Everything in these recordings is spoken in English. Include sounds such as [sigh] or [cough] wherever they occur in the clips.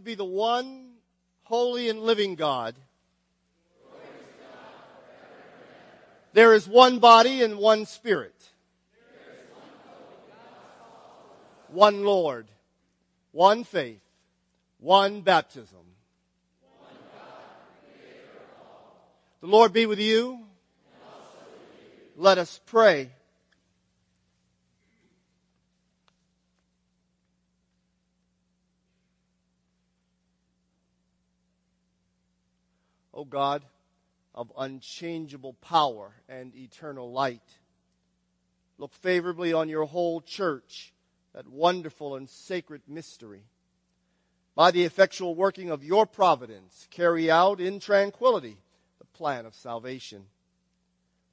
Blessed be the one holy and living God. There is one body and one spirit. One Lord, one faith, one baptism. The Lord be with you. Let us pray. O God of unchangeable power and eternal light, look favorably on your whole church, that wonderful and sacred mystery. By the effectual working of your providence, carry out in tranquility the plan of salvation.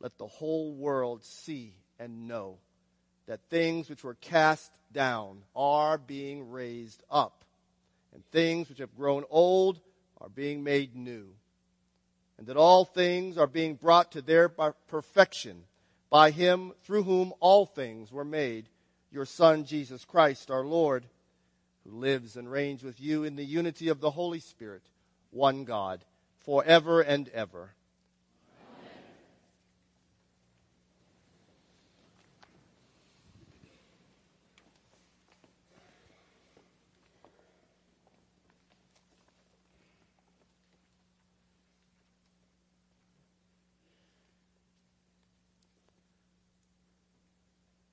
Let the whole world see and know that things which were cast down are being raised up, and things which have grown old are being made new and that all things are being brought to their perfection by him through whom all things were made, your Son, Jesus Christ, our Lord, who lives and reigns with you in the unity of the Holy Spirit, one God, forever and ever.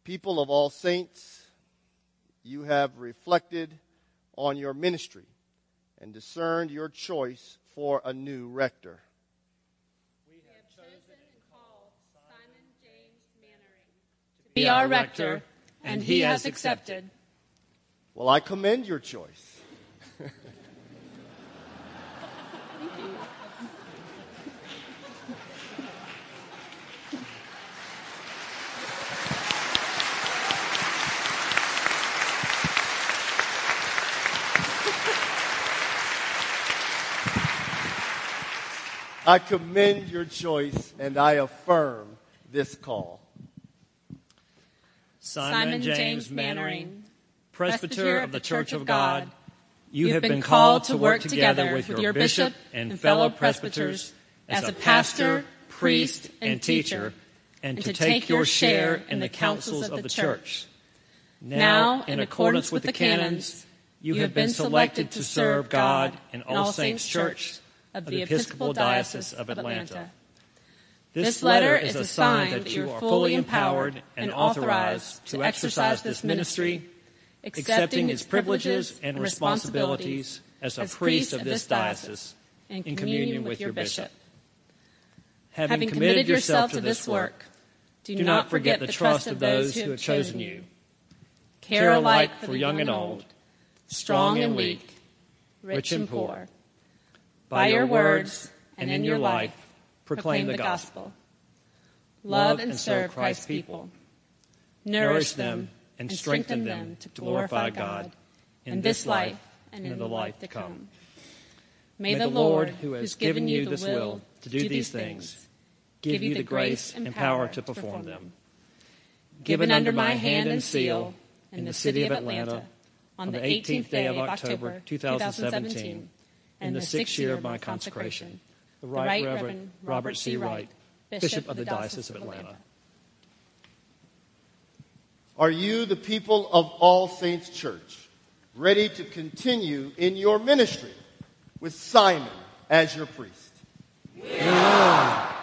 People of all saints, you have reflected on your ministry and discerned your choice for a new rector. We have chosen and called Simon James Mainwaring to be our rector, and he has accepted. Well, I commend your choice. [laughs] I commend your choice and I affirm this call. Simon, James Mainwaring, Presbyter of the Church of God, you have been called to work together with your bishop and fellow presbyters as a pastor, priest, and teacher, and to take your share in the councils of the church. Now, in accordance with the canons, you have been selected to serve God in All Saints Church of the Episcopal Diocese of Atlanta. This letter is a sign that you are fully empowered and authorized to exercise this ministry, accepting its privileges and responsibilities as a priest of this diocese in communion with your bishop. Having committed yourself to this work, do not forget the trust of those who have chosen you. Care alike for young and old, strong and weak, rich and poor by your words and in your life, proclaim the gospel. Love and serve Christ's people. Nourish them and strengthen them to glorify God in this life and in the life to come. May the Lord, who has given you this will to do these things, give you the grace and power to perform them. Given under my hand and seal in the city of Atlanta on the 18th day of October 2017 in the sixth year of my consecration, the Right Reverend Robert C. Wright, Bishop of the Diocese of Atlanta. Are you, the people of All Saints Church, ready to continue in your ministry with Simon as your priest? Yeah.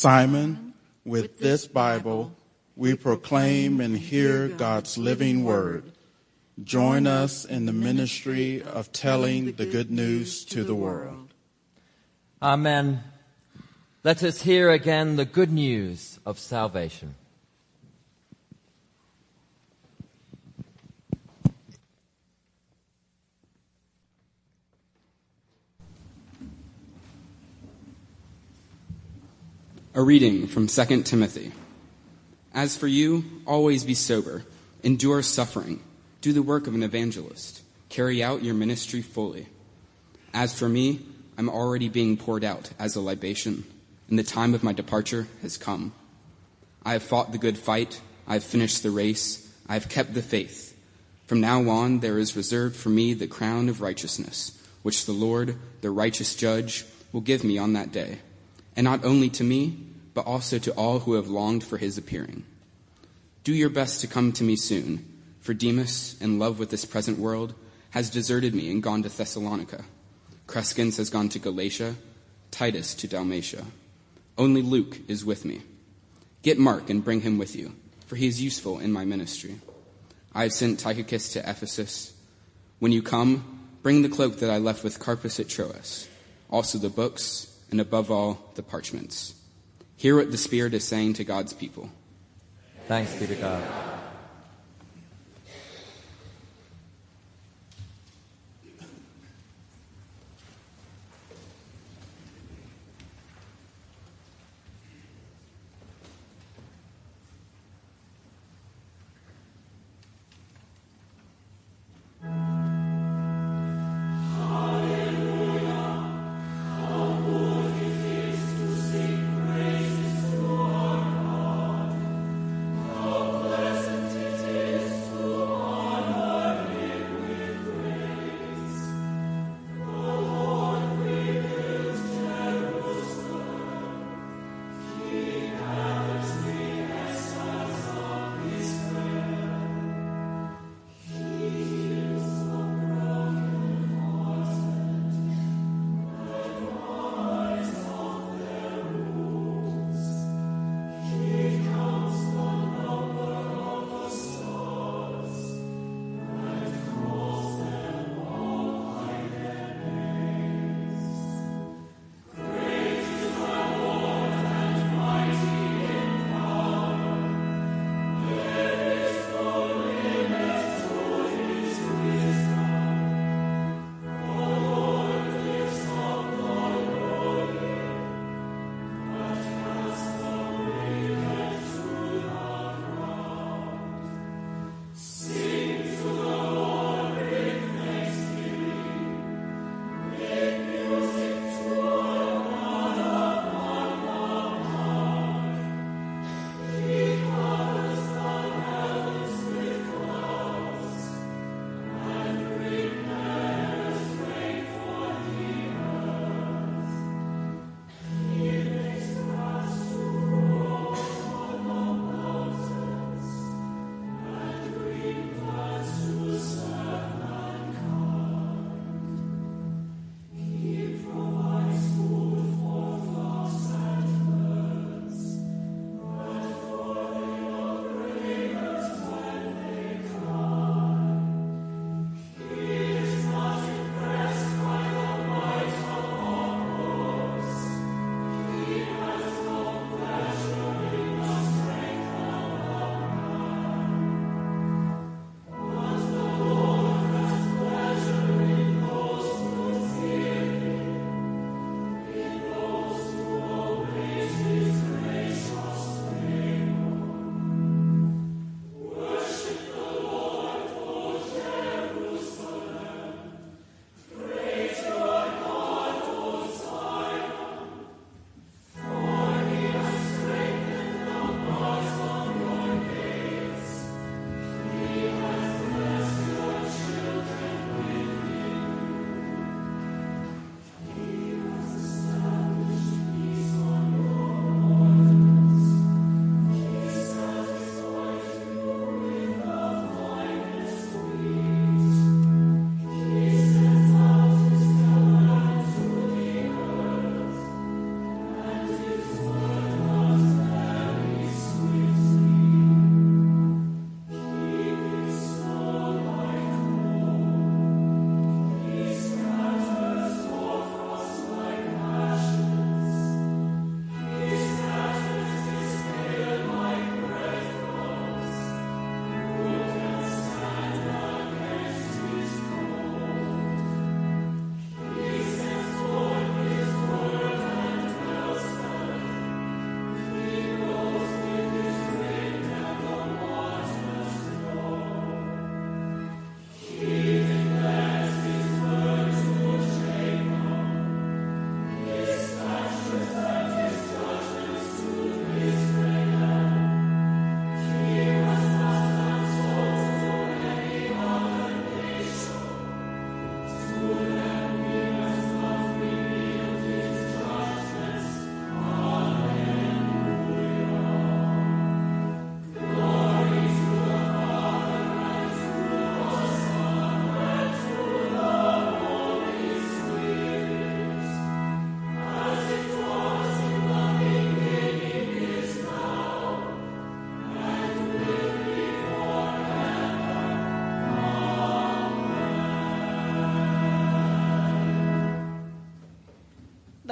Simon, with this Bible, we proclaim and hear God's living word. Join us in the ministry of telling the good news to the world. Amen. Let us hear again the good news of salvation. A reading from 2 Timothy. As for you, always be sober, endure suffering, do the work of an evangelist, carry out your ministry fully. As for me, I'm already being poured out as a libation, and the time of my departure has come. I have fought the good fight, I have finished the race, I have kept the faith. From now on, there is reserved for me the crown of righteousness, which the Lord, the righteous judge, will give me on that day and not only to me, but also to all who have longed for his appearing. Do your best to come to me soon, for Demas, in love with this present world, has deserted me and gone to Thessalonica. Crescens has gone to Galatia, Titus to Dalmatia. Only Luke is with me. Get Mark and bring him with you, for he is useful in my ministry. I have sent Tychicus to Ephesus. When you come, bring the cloak that I left with Carpus at Troas, also the books and above all, the parchments. Hear what the Spirit is saying to God's people. Thanks be to God.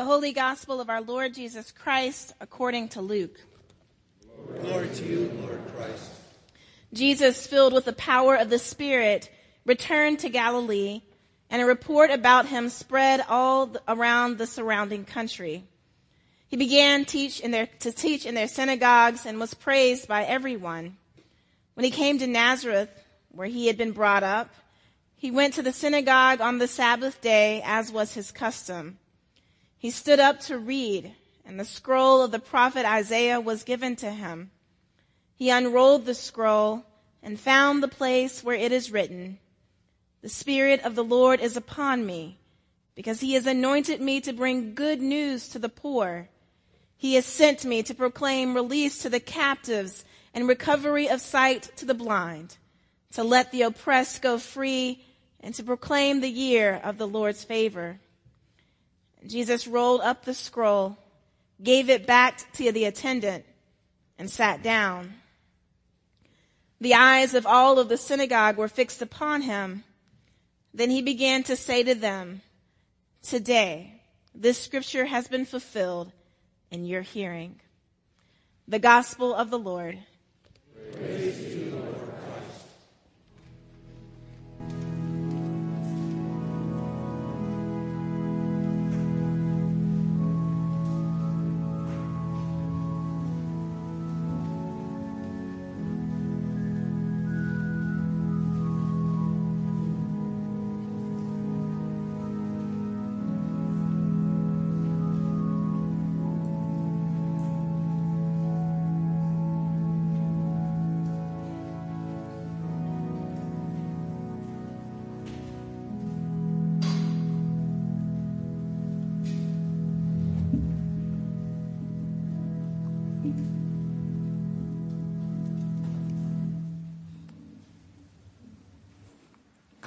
Holy Gospel of our Lord Jesus Christ according to Luke. Glory to you, Lord Christ. Jesus, filled with the power of the Spirit, returned to Galilee, and a report about him spread all around the surrounding country. He began teach their, to teach in their synagogues and was praised by everyone. When he came to Nazareth, where he had been brought up, he went to the synagogue on the Sabbath day, as was his custom. He stood up to read, and the scroll of the prophet Isaiah was given to him. He unrolled the scroll and found the place where it is written, The Spirit of the Lord is upon me, because he has anointed me to bring good news to the poor. He has sent me to proclaim release to the captives and recovery of sight to the blind, to let the oppressed go free and to proclaim the year of the Lord's favor. Jesus rolled up the scroll, gave it back to the attendant, and sat down. The eyes of all of the synagogue were fixed upon him. Then he began to say to them, Today, this scripture has been fulfilled in your hearing. The gospel of the Lord. Praise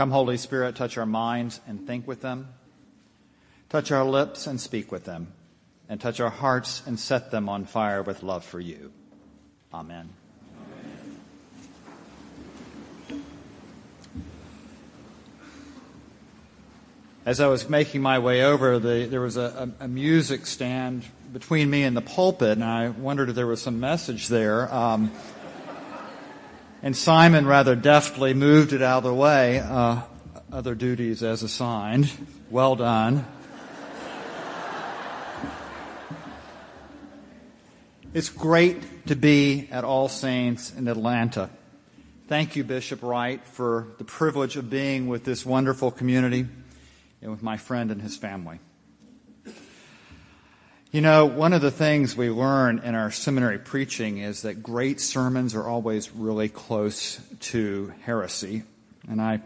Come, Holy Spirit, touch our minds and think with them. Touch our lips and speak with them. And touch our hearts and set them on fire with love for you. Amen. As I was making my way over, the, there was a, a, music stand between me and the pulpit, and I wondered if there was some message there. Um, and Simon rather deftly moved it out of the way. Uh, other duties as assigned. Well done. It's great to be at All Saints in Atlanta. Thank you, Bishop Wright, for the privilege of being with this wonderful community and with my friend and his family. You know, one of the things we learn in our seminary preaching is that great sermons are always really close to heresy. And I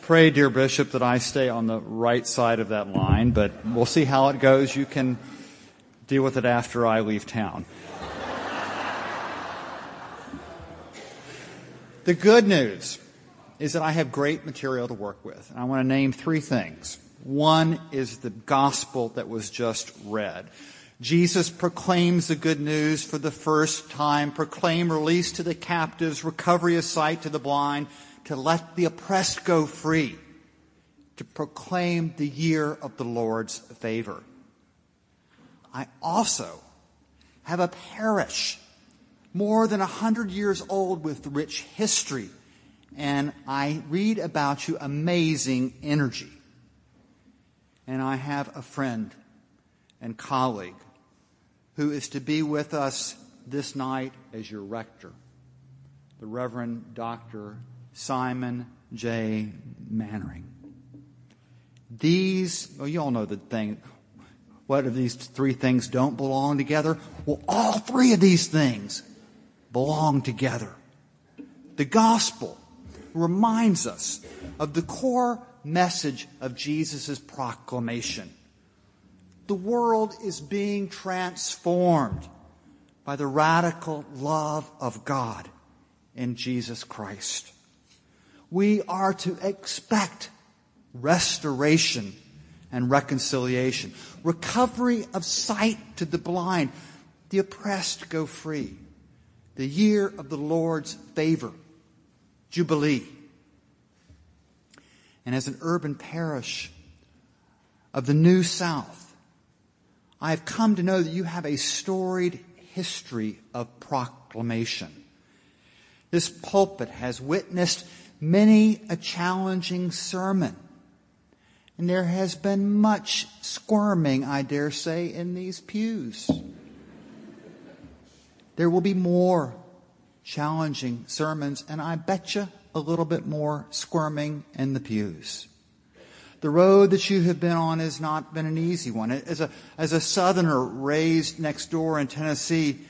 pray, dear Bishop, that I stay on the right side of that line, but we'll see how it goes. You can deal with it after I leave town. the good news is that I have great material to work with. And I want to name three things. One is the gospel that was just read. Jesus proclaims the good news for the first time, proclaim release to the captives, recovery of sight to the blind, to let the oppressed go free, to proclaim the year of the Lord's favor. I also have a parish more than a hundred years old with rich history, and I read about you amazing energy and I have a friend and colleague who is to be with us this night as your rector, the Reverend Dr. Simon J. Mainwaring. These, well, you all know the thing. What if these three things don't belong together? Well, all three of these things belong together. The gospel reminds us of the core message of Jesus' proclamation. The world is being transformed by the radical love of God in Jesus Christ. We are to expect restoration and reconciliation, recovery of sight to the blind, the oppressed go free, the year of the Lord's favor, Jubilee. And as an urban parish, of the New South, I have come to know that you have a storied history of proclamation. This pulpit has witnessed many a challenging sermon. And there has been much squirming, I dare say, in these pews. There will be more challenging sermons, and I bet you a little bit more squirming in the pews. The road that you have been on has not been an easy one. As a, as a southerner raised next door in Tennessee,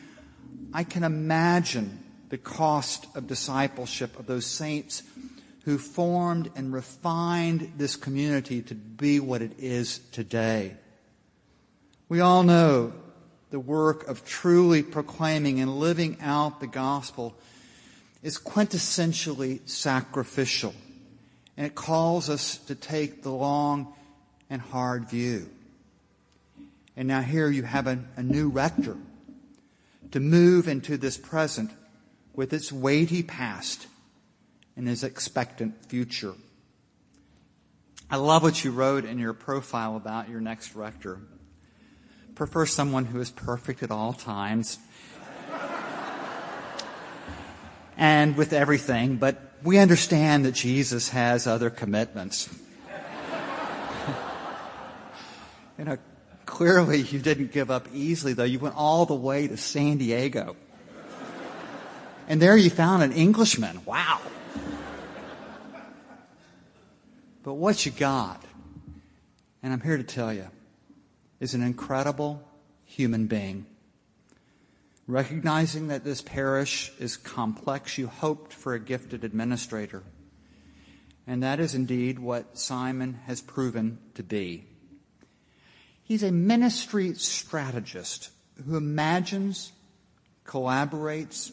I can imagine the cost of discipleship of those saints who formed and refined this community to be what it is today. We all know the work of truly proclaiming and living out the gospel is quintessentially sacrificial. And it calls us to take the long and hard view. And now here you have a, a new rector to move into this present with its weighty past and its expectant future. I love what you wrote in your profile about your next rector. Prefer someone who is perfect at all times and with everything, but we understand that Jesus has other commitments. [laughs] you know, clearly you didn't give up easily, though. You went all the way to San Diego. And there you found an Englishman. Wow. But what you got, and I'm here to tell you, is an incredible human being. Recognizing that this parish is complex, you hoped for a gifted administrator. And that is indeed what Simon has proven to be. He's a ministry strategist who imagines, collaborates,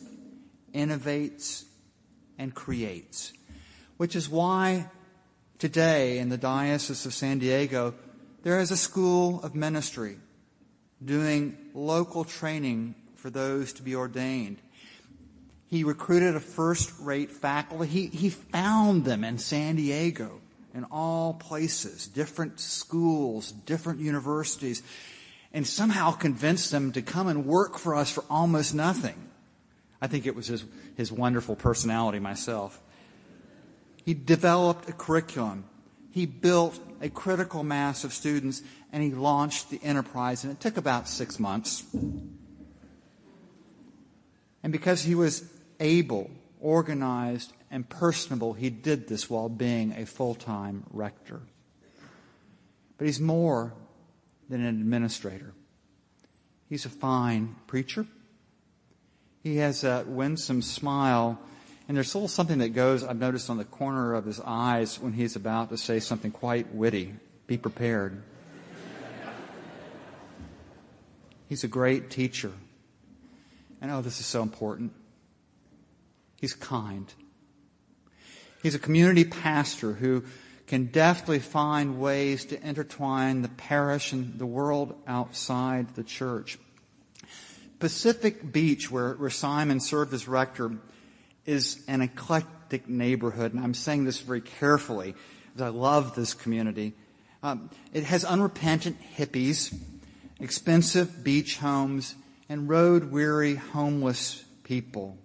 innovates, and creates, which is why today in the Diocese of San Diego, there is a school of ministry doing local training for those to be ordained. He recruited a first rate faculty. He, he found them in San Diego, in all places, different schools, different universities, and somehow convinced them to come and work for us for almost nothing. I think it was his, his wonderful personality myself. He developed a curriculum. He built a critical mass of students and he launched the enterprise and it took about six months. And because he was able, organized, and personable, he did this while being a full-time rector. But he's more than an administrator. He's a fine preacher. He has a winsome smile, and there's still something that goes, I've noticed, on the corner of his eyes when he's about to say something quite witty. Be prepared. He's a great teacher. And oh, this is so important. He's kind. He's a community pastor who can deftly find ways to intertwine the parish and the world outside the church. Pacific Beach, where, where Simon served as rector, is an eclectic neighborhood, and I'm saying this very carefully, because I love this community. Um, it has unrepentant hippies, expensive beach homes, and road weary homeless people.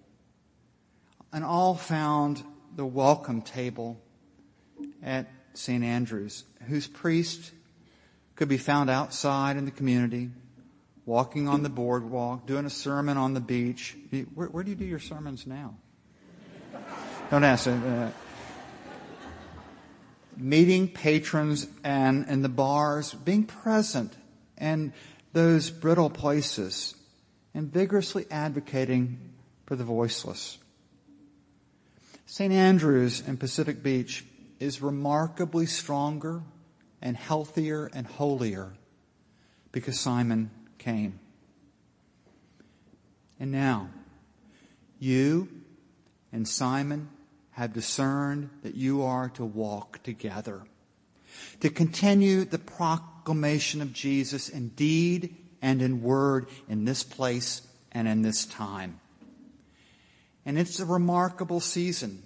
And all found the welcome table at St. Andrew's, whose priest could be found outside in the community walking on the boardwalk, doing a sermon on the beach. Where, where do you do your sermons now? Don't ask. Uh, meeting patrons and in the bars, being present in those brittle places, and vigorously advocating for the voiceless. St. Andrews in Pacific Beach is remarkably stronger and healthier and holier because Simon came. And now, you and Simon have discerned that you are to walk together, to continue the proclamation of Jesus in deed and in word in this place and in this time. And it's a remarkable season,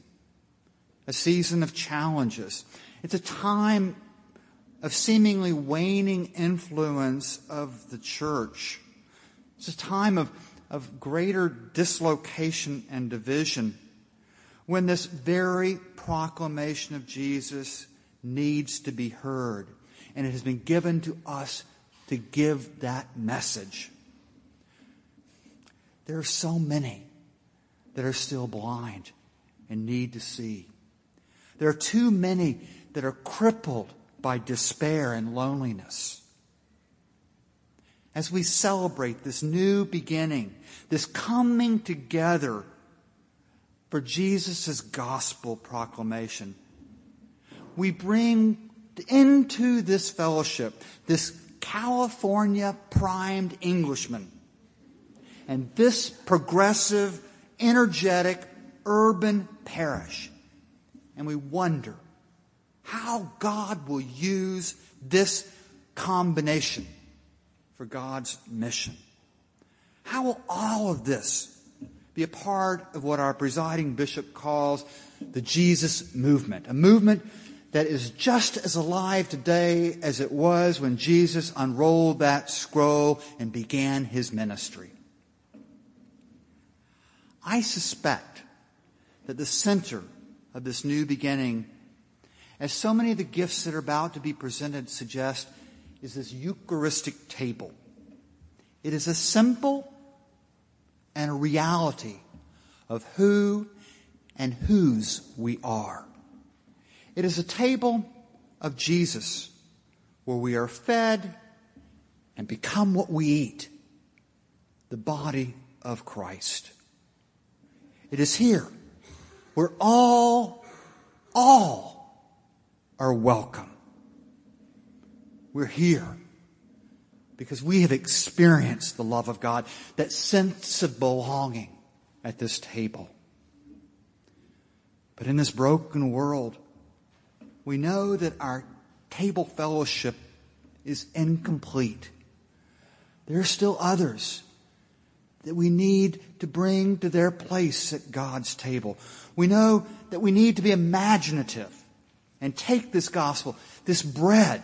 a season of challenges. It's a time of seemingly waning influence of the church. It's a time of, of greater dislocation and division when this very proclamation of Jesus needs to be heard. And it has been given to us to give that message. There are so many that are still blind and need to see. There are too many that are crippled by despair and loneliness. As we celebrate this new beginning, this coming together for Jesus' gospel proclamation, we bring into this fellowship this California primed Englishman and this progressive, energetic, urban parish. And we wonder how God will use this combination for God's mission. How will all of this be a part of what our presiding bishop calls the Jesus movement? A movement that is just as alive today as it was when Jesus unrolled that scroll and began his ministry. I suspect that the center of this new beginning as so many of the gifts that are about to be presented suggest, is this Eucharistic table. It is a symbol and a reality of who and whose we are. It is a table of Jesus where we are fed and become what we eat the body of Christ. It is here where all, all are welcome. We're here because we have experienced the love of God, that sense of belonging at this table. But in this broken world, we know that our table fellowship is incomplete. There are still others that we need to bring to their place at God's table. We know that we need to be imaginative and take this gospel, this bread,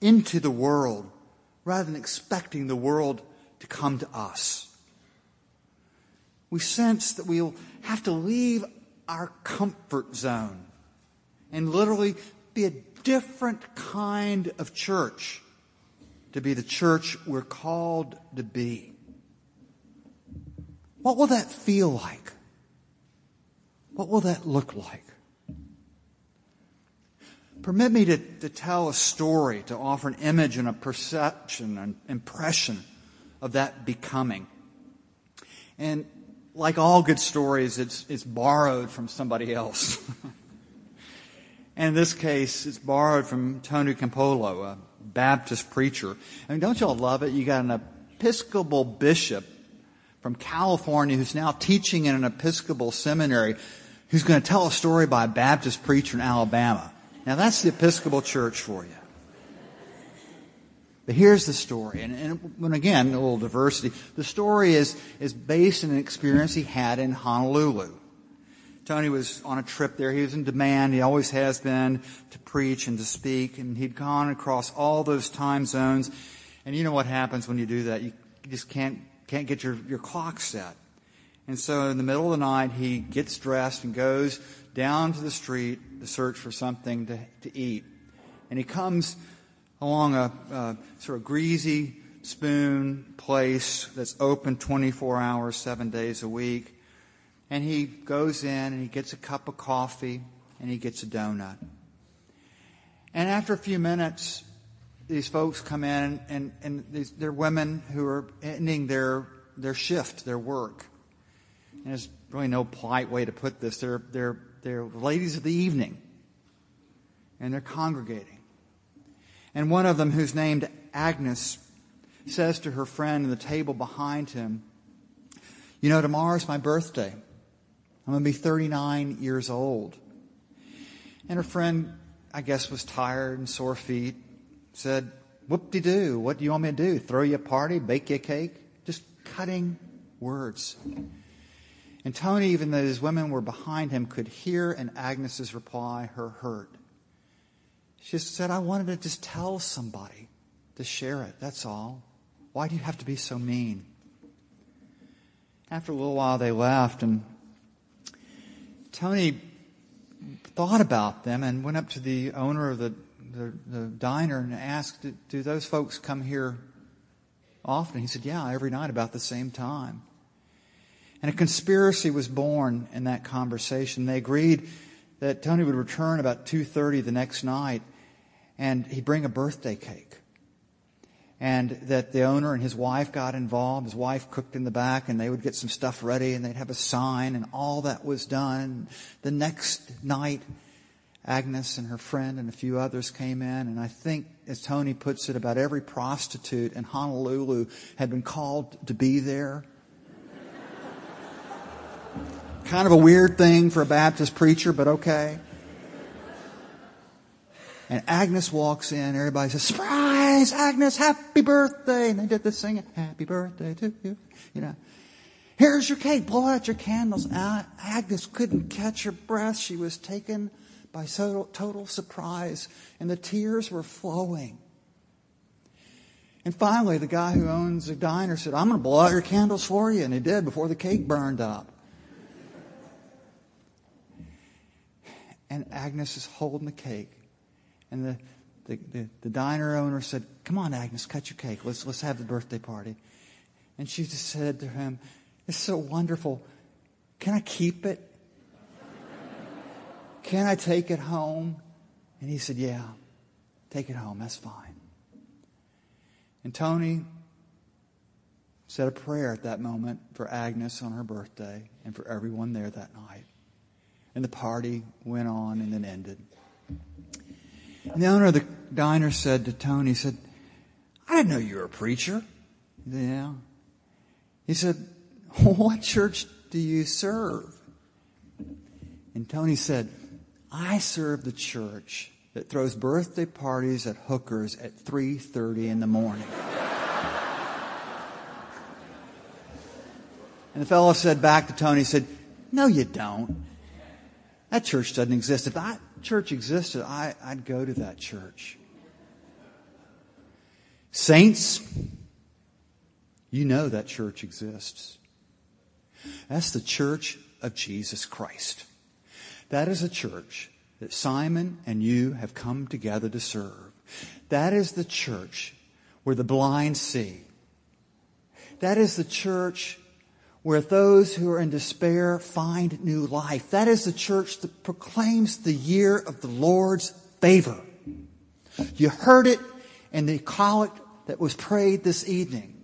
into the world rather than expecting the world to come to us. We sense that we'll have to leave our comfort zone and literally be a different kind of church to be the church we're called to be. What will that feel like? What will that look like? Permit me to, to tell a story, to offer an image and a perception, an impression of that becoming. And like all good stories, it's, it's borrowed from somebody else. [laughs] and in this case, it's borrowed from Tony Campolo, a Baptist preacher. I mean, don't y'all love it? You got an Episcopal bishop from California who's now teaching in an Episcopal seminary who's going to tell a story by a Baptist preacher in Alabama. Now that's the Episcopal Church for you. But here's the story, and, and, and, again, a little diversity. The story is, is based on an experience he had in Honolulu. Tony was on a trip there. He was in demand. He always has been to preach and to speak, and he'd gone across all those time zones. And you know what happens when you do that? You just can't, can't get your, your clock set. And so in the middle of the night, he gets dressed and goes down to the street to search for something to, to eat. And he comes along a, a sort of greasy spoon place that's open 24 hours, seven days a week. And he goes in and he gets a cup of coffee and he gets a donut. And after a few minutes, these folks come in and, and these, they're women who are ending their, their shift, their work. And there's really no polite way to put this. They're, they're they're ladies of the evening, and they're congregating. And one of them, who's named Agnes, says to her friend in the table behind him, You know, tomorrow's my birthday. I'm going to be 39 years old. And her friend, I guess, was tired and sore feet, said, Whoop de doo, what do you want me to do? Throw you a party, bake you a cake? Just cutting words. And Tony, even though his women were behind him, could hear in Agnes's reply her hurt. She said, I wanted to just tell somebody to share it. That's all. Why do you have to be so mean? After a little while, they left, and Tony thought about them and went up to the owner of the, the, the diner and asked, do, those folks come here often? He said, Yeah, every night about the same time. And a conspiracy was born in that conversation. They agreed that Tony would return about 2:30 the next night and he'd bring a birthday cake. And that the owner and his wife got involved. His wife cooked in the back and they would get some stuff ready and they'd have a sign and all that was done. The next night, Agnes and her friend and a few others came in and I think, as Tony puts it, about every prostitute in Honolulu had been called to be there. [laughs] kind of a weird thing for a Baptist preacher, but okay. And Agnes walks in, everybody says, surprise, Agnes, happy birthday. And they did this singing, happy birthday to you. You know, here's your cake, blow out your candles. Agnes couldn't catch her breath. She was taken by total surprise and the tears were flowing. And finally, the guy who owns the diner said, I'm going to blow out your candles for you. And he did before the cake burned up. And Agnes is holding the cake. And the, the, the, the, diner owner said, Come on, Agnes, cut your cake. Let's, let's have the birthday party. And she just said to him, It's so wonderful. Can I keep it? Can I take it home? And he said, Yeah, take it home. That's fine. And Tony said a prayer at that moment for Agnes on her birthday and for everyone there that night. And the party went on and then ended. And the owner of the diner said to Tony, he said, I didn't know you were a preacher. Yeah. He said, [laughs] What church do you serve? And Tony said, I serve the church that throws birthday parties at hookers at 3:30 in the morning. and the fellow said back to Tony, he said, No, you don't. That church doesn't exist. If that church existed, I, I'd go to that church. Saints, you know that church exists. That's the church of Jesus Christ. That is a church that Simon and you have come together to serve. That is the church where the blind see. That is the church where those who are in despair find new life. That is the church that proclaims the year of the Lord's favor. You heard it in the collect that was prayed this evening,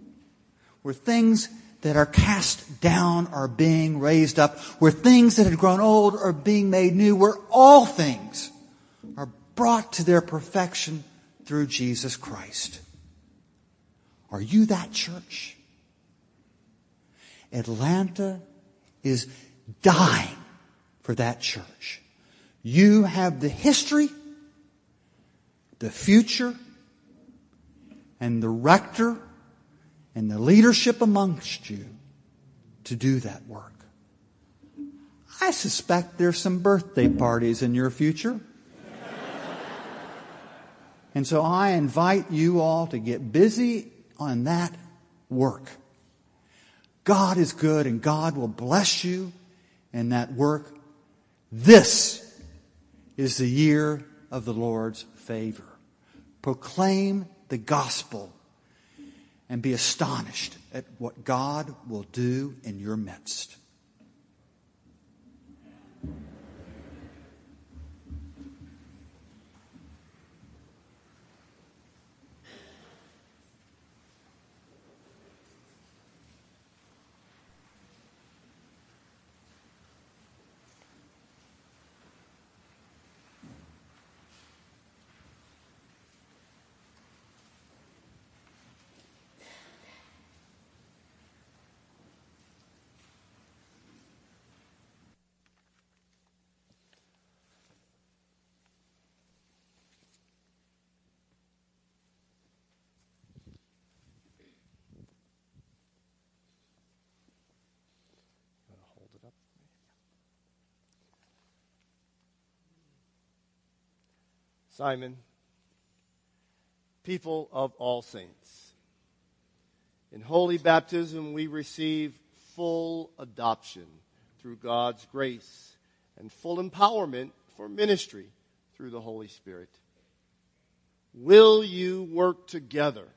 where things that are cast down are being raised up, where things that had grown old are being made new, where all things are brought to their perfection through Jesus Christ. Are you that church? Atlanta is dying for that church. You have the history, the future, and the rector and the leadership amongst you to do that work. I suspect there's some birthday parties in your future. And so I invite you all to get busy on that work. God is good and God will bless you in that work. This is the year of the Lord's favor. Proclaim the gospel and be astonished at what God will do in your midst. Simon, people of all saints. In holy baptism, we receive full adoption through God's grace and full empowerment for ministry through the Holy Spirit. Will you work together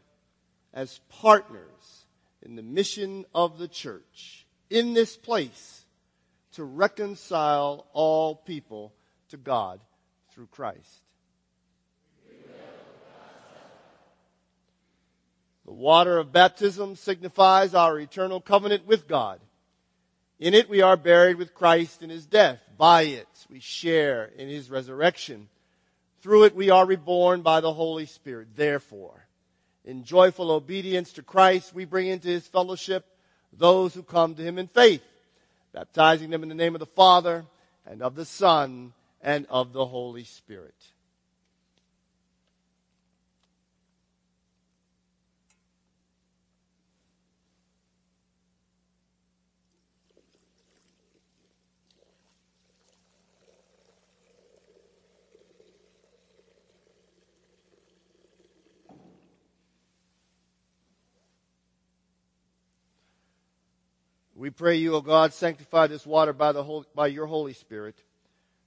as partners in the mission of the church in this place to reconcile all people to God through Christ? The water of baptism signifies our eternal covenant with God. In it we are buried with Christ in his death. By it we share in his resurrection. Through it we are reborn by the Holy Spirit. Therefore, in joyful obedience to Christ, we bring into his fellowship those who come to him in faith, baptizing them in the name of the Father and of the Son and of the Holy Spirit. We pray you, O God, sanctify this water by, the Holy, by your Holy Spirit,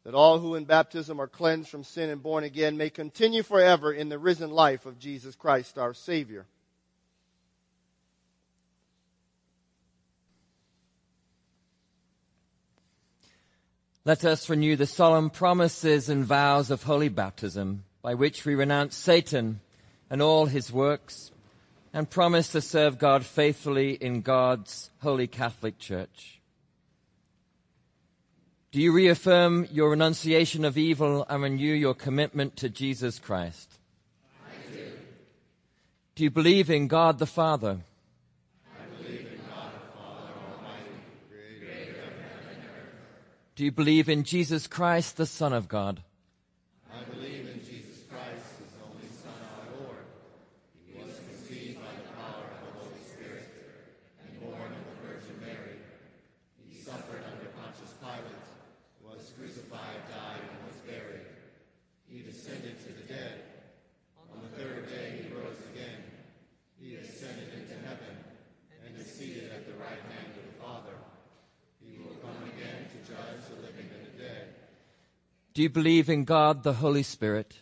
that all who in baptism are cleansed from sin and born again may continue forever in the risen life of Jesus Christ, our Savior. Let us renew the solemn promises and vows of holy baptism, by which we renounce Satan and all his works and promise to serve God faithfully in God's holy Catholic Church? Do you reaffirm your renunciation of evil and renew your commitment to Jesus Christ? I do. Do you believe in God the Father? I believe in God the Father Almighty, and. Do you believe in Jesus Christ, the Son of God? Do you believe in God the Holy Spirit?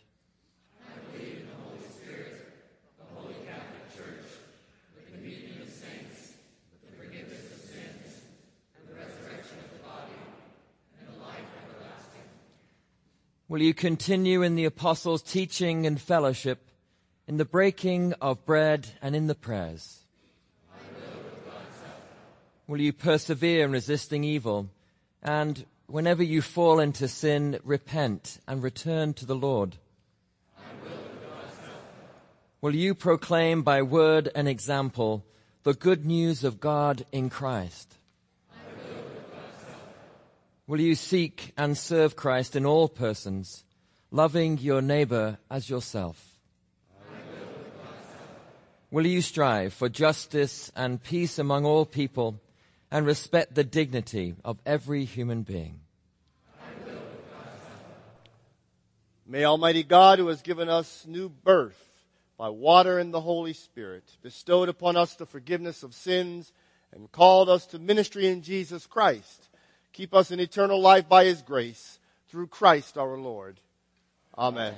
I believe in the Holy Spirit, the Holy Catholic Church, the communion of saints, the forgiveness of sins, and the resurrection of the body, and the life everlasting. Will you continue in the apostles' teaching and fellowship, in the breaking of bread and in the prayers? Will you persevere in resisting evil and whenever you fall into sin, repent and return to the Lord. Will, you proclaim by word and example the good news of God in Christ? Will, you seek and serve Christ in all persons, loving your neighbor as yourself? Will you strive for justice and peace among all people? And respect the dignity of every human being. May Almighty God, who has given us new birth by water and the Holy Spirit, bestowed upon us the forgiveness of sins, and called us to ministry in Jesus Christ, keep us in eternal life by his grace, through Christ our Lord. Amen.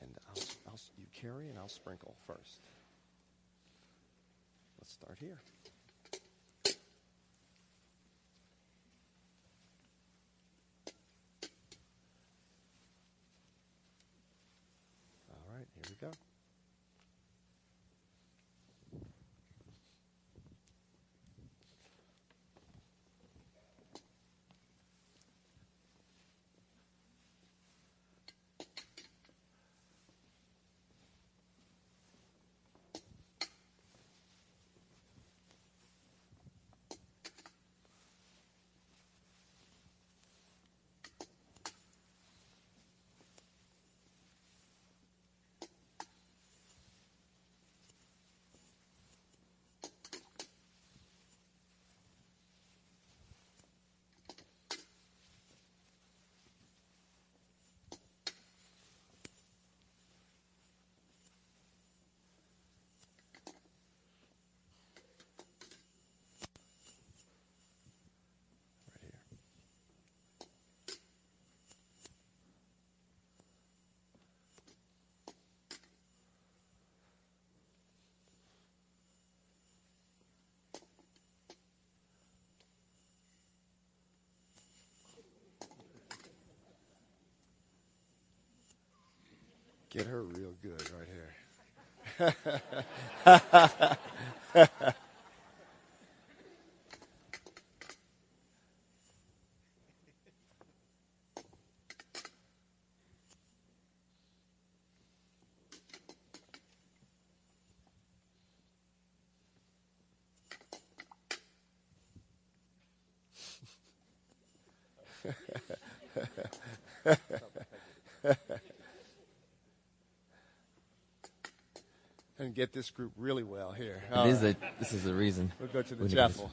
And I'll, I'll, you carry and I'll sprinkle first. Let's start here. Get her real good right here. [laughs] and get this group really well here. All It is right. a, this is the reason. We'll go to the chapel.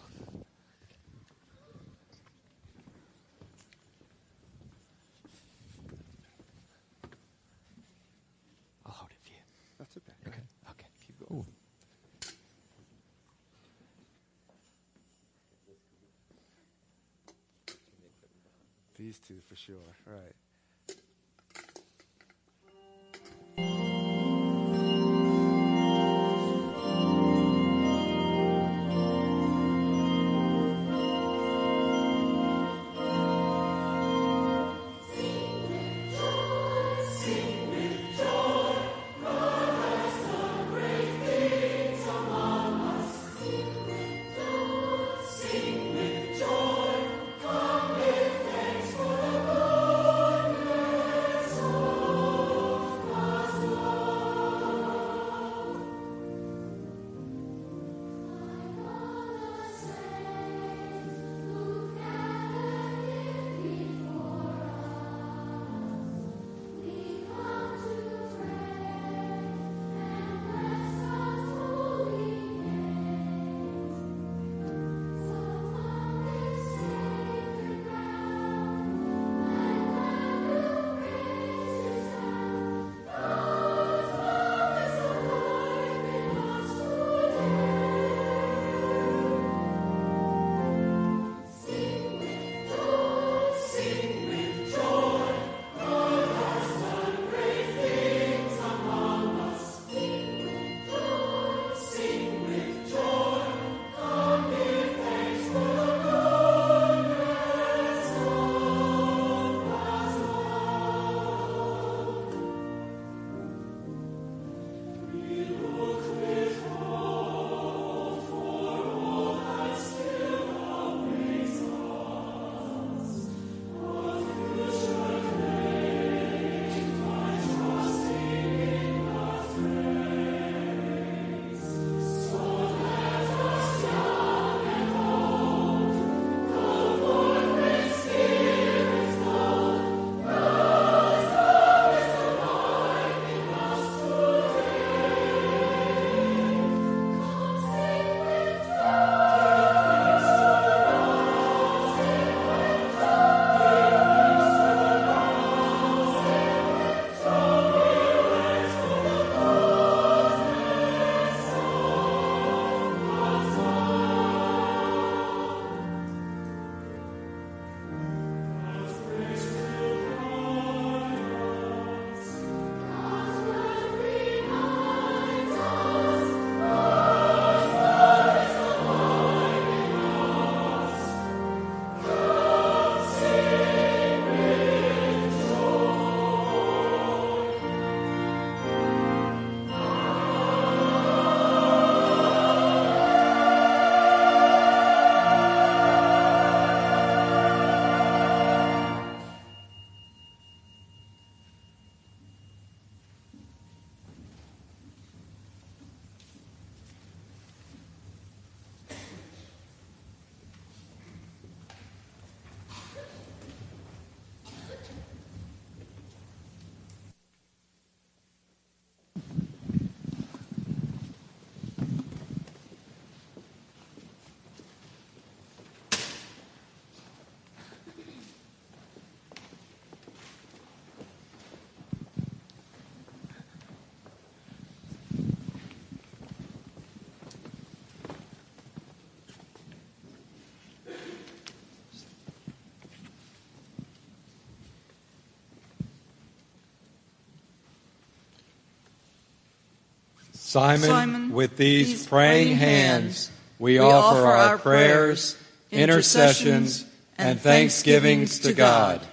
Simon, Simon, with these, these praying praying hands, hands, we, we offer, offer our our prayers, prayers, intercessions, intercessions, and and thanksgivings thanksgivings to to God. God.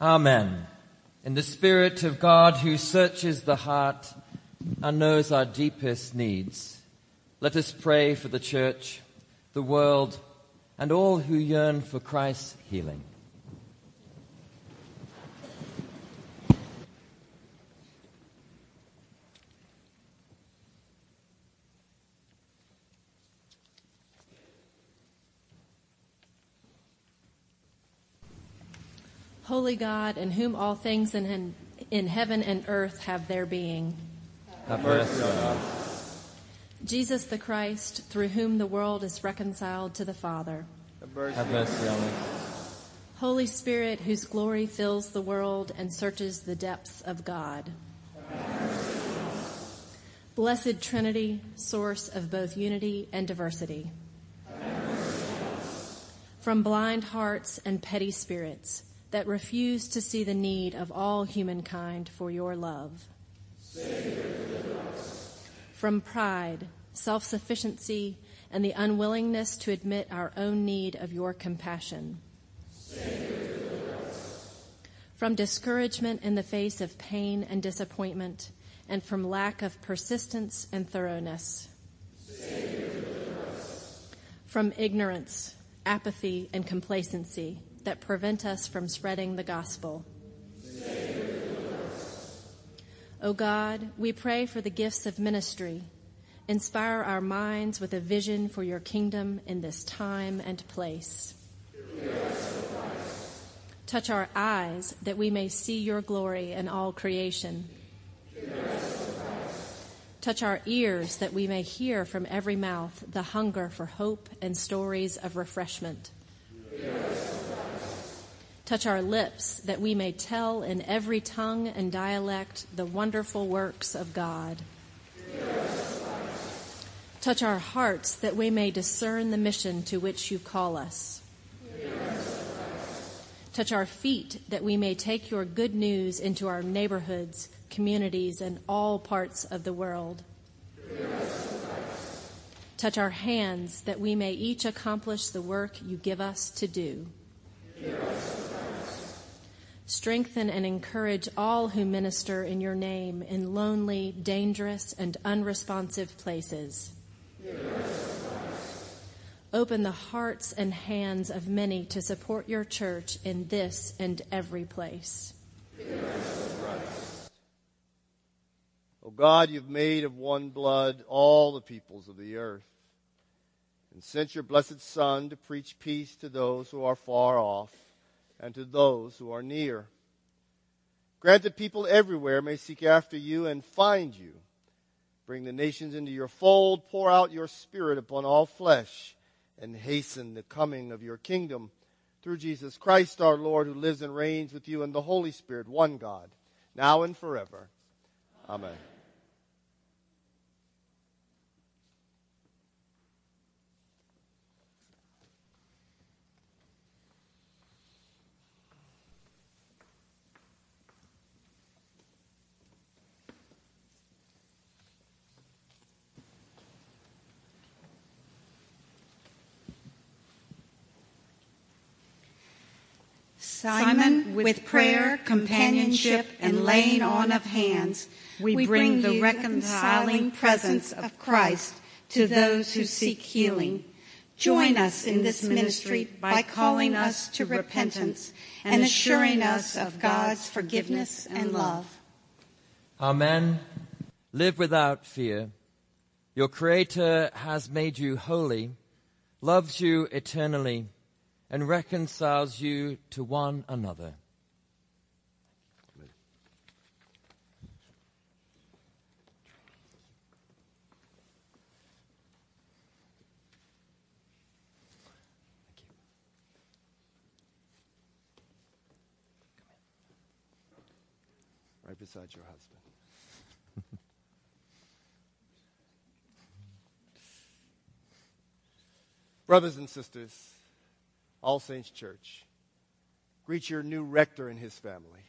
Amen. In the Spirit of God who searches the heart and knows our deepest needs, let us pray for the church, the world, and all who yearn for Christ's healing. Holy God, in whom all things in, in heaven and earth have their being. Have mercy on us. Jesus the Christ, through whom the world is reconciled to the Father. Have mercy on us. Holy Spirit, whose glory fills the world and searches the depths of God. Blessed Trinity, source of both unity and diversity. From blind hearts and petty spirits, that refuse to see the need of all humankind for your love. From pride, self sufficiency, and the unwillingness to admit our own need of your compassion. From discouragement in the face of pain and disappointment, and from lack of persistence and thoroughness. From ignorance, apathy, and complacency that prevent us from spreading the gospel. O God, we pray for the gifts of ministry. Inspire our minds with a vision for your kingdom in this time and place. Touch our eyes that we may see your glory in all creation. Touch our ears that we may hear from every mouth the hunger for hope and stories of refreshment. Touch our lips that we may tell in every tongue and dialect the wonderful works of God. Touch our hearts that we may discern the mission to which you call us. Touch our feet that we may take your good news into our neighborhoods, communities, and all parts of the world. Touch our hands that we may each accomplish the work you give us to do. Strengthen and encourage all who minister in your name in lonely, dangerous, and unresponsive places. Open the hearts and hands of many to support your church in this and every place. O God, you've made of one blood all the peoples of the earth, and sent your blessed Son to preach peace to those who are far off and to those who are near. Grant that people everywhere may seek after you and find you. Bring the nations into your fold, pour out your Spirit upon all flesh, and hasten the coming of your kingdom. Through Jesus Christ our Lord, who lives and reigns with you in the Holy Spirit, one God, now and forever. Amen. Simon, with prayer, companionship, and laying on of hands, we bring the reconciling presence of Christ to those who seek healing. Join us in this ministry by calling us to repentance and assuring us of God's forgiveness and love. Amen. Live without fear. Your Creator has made you holy, loves you eternally and reconciles you to one another. Right beside your husband. [laughs] Brothers and sisters, all Saints Church. Greet your new rector and his family.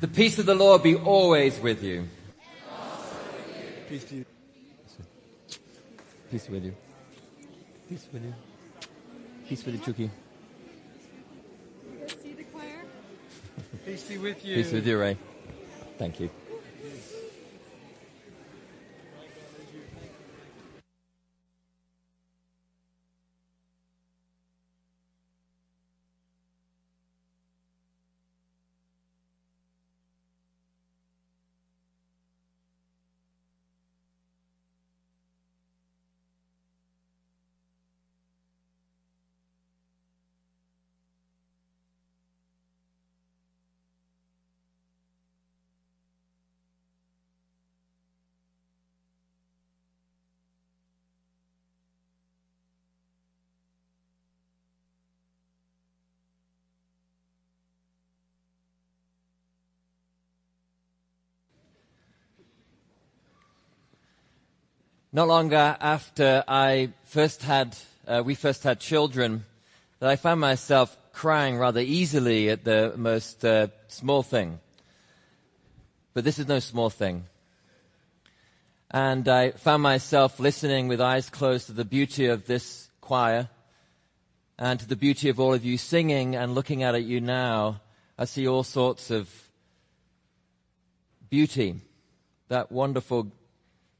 The peace of the Lord be always with you. Peace to you. Peace with you. Peace with you. Peace with you, Chucky. Peace be with you. Peace with you, Ray. Thank you. Not long after I first had, uh, we first had children, that I found myself crying rather easily at the most uh, small thing. But this is no small thing. And I found myself listening with eyes closed to the beauty of this choir and to the beauty of all of you singing and looking at you now. I see all sorts of beauty, that wonderful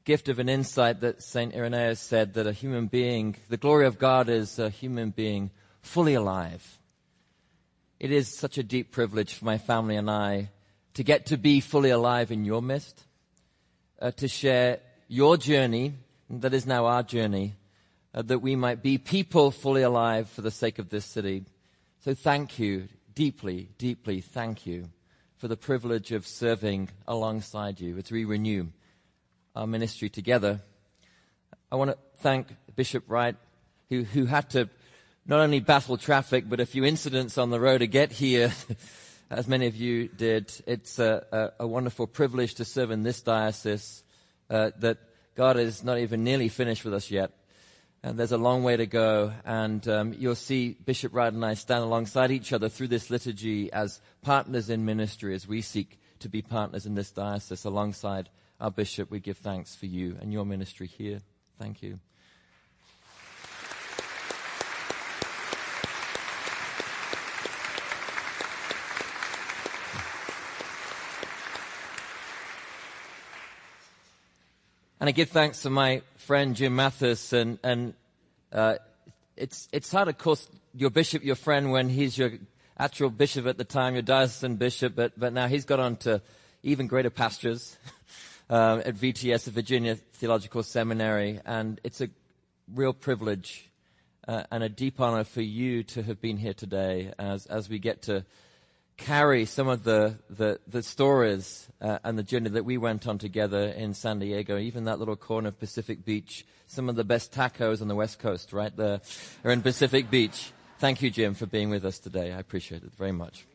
gift of an insight that St. Irenaeus said that a human being, the glory of God is a human being fully alive. It is such a deep privilege for my family and I to get to be fully alive in your midst, uh, to share your journey, that is now our journey, uh, that we might be people fully alive for the sake of this city. So thank you, deeply, deeply thank you for the privilege of serving alongside you as we renew our ministry together. I want to thank Bishop Wright, who, who had to not only battle traffic, but a few incidents on the road to get here, [laughs] as many of you did. It's a, a, a wonderful privilege to serve in this diocese uh, that God is not even nearly finished with us yet. And there's a long way to go. And um, you'll see Bishop Wright and I stand alongside each other through this liturgy as partners in ministry as we seek to be partners in this diocese alongside our bishop, we give thanks for you and your ministry here. Thank you. And I give thanks to my friend Jim Mathes, and, and uh, it's, it's hard, of course, your bishop, your friend, when he's your actual bishop at the time, your diocesan bishop, but, but now he's got on to even greater pastures. [laughs] uh, at VTS, the Virginia Theological Seminary, and it's a real privilege uh, and a deep honor for you to have been here today as, as we get to carry some of the, the, the stories uh, and the journey that we went on together in San Diego, even that little corner of Pacific Beach. Some of the best tacos on the West Coast, right there, are in Pacific Beach. Thank you, Jim, for being with us today. I appreciate it very much.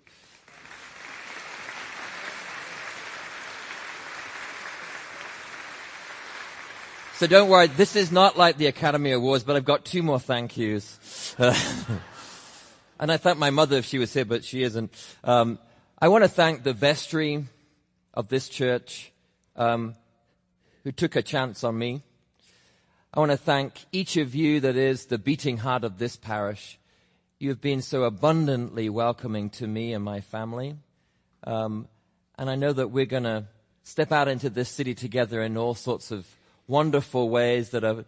So don't worry, this is not like the Academy Awards, but I've got two more thank yous. [laughs] And I thank my mother if she was here, but she isn't. Um, I want to thank the vestry of this church um, who took a chance on me. I want to thank each of you that is the beating heart of this parish. You have been so abundantly welcoming to me and my family. Um, and I know that we're going to step out into this city together in all sorts of wonderful ways that are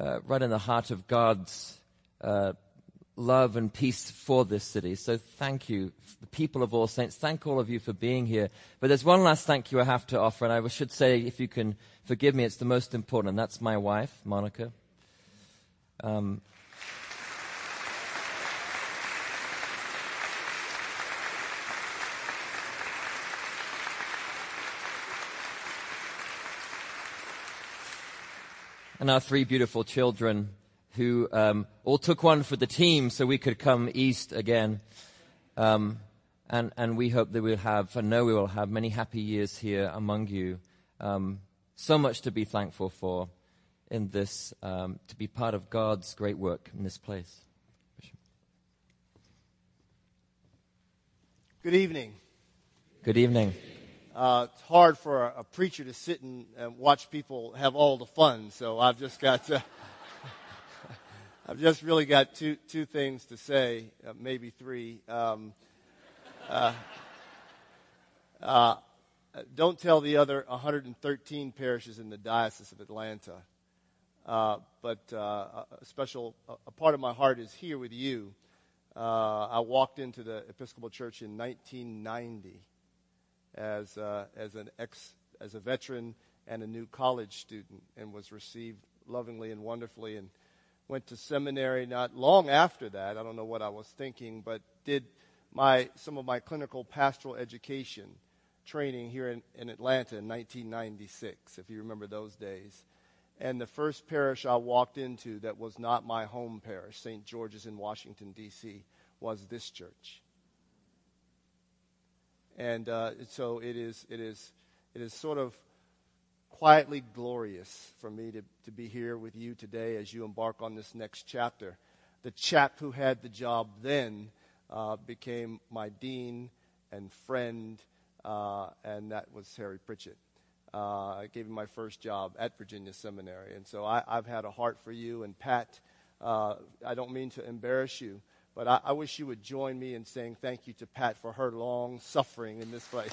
uh, right in the heart of God's uh, love and peace for this city. So thank you, the people of All Saints. Thank all of you for being here. But there's one last thank you I have to offer, and I should say, if you can forgive me, it's the most important, and that's my wife, Monica. Um, and our three beautiful children who um, all took one for the team so we could come east again. Um, and, and we hope that we'll have, and know we will have many happy years here among you. Um, so much to be thankful for in this, um, to be part of God's great work in this place. Good evening. Good evening. Uh, it's hard for a, a, preacher to sit and, watch people have all the fun, so I've just got to. [laughs] I've just really got two two things to say, uh, maybe three. Um, uh, uh don't tell the other 113 parishes in the Diocese of Atlanta, but a special a part of my heart is here with you. I walked into the Episcopal Church in 1990 as, uh, as an ex, as a veteran and a new college student and was received lovingly and wonderfully and went to seminary not long after that. I don't know what I was thinking, but did my, some of my clinical pastoral education training here in, in Atlanta in 1996, if you remember those days. And the first parish I walked into that was not my home parish, St. George's in Washington, D.C., was this church. And uh, so it is, it, is, it is sort of quietly glorious for me to, to be here with you today as you embark on this next chapter. The chap who had the job then uh, became my dean and friend, uh, and that was Harry Pritchett. Uh, I gave him my first job at Virginia Seminary. And so I, have had a heart for you. And Pat, uh, I don't mean to embarrass you, but I, I wish you would join me in saying thank you to Pat for her long suffering in this place.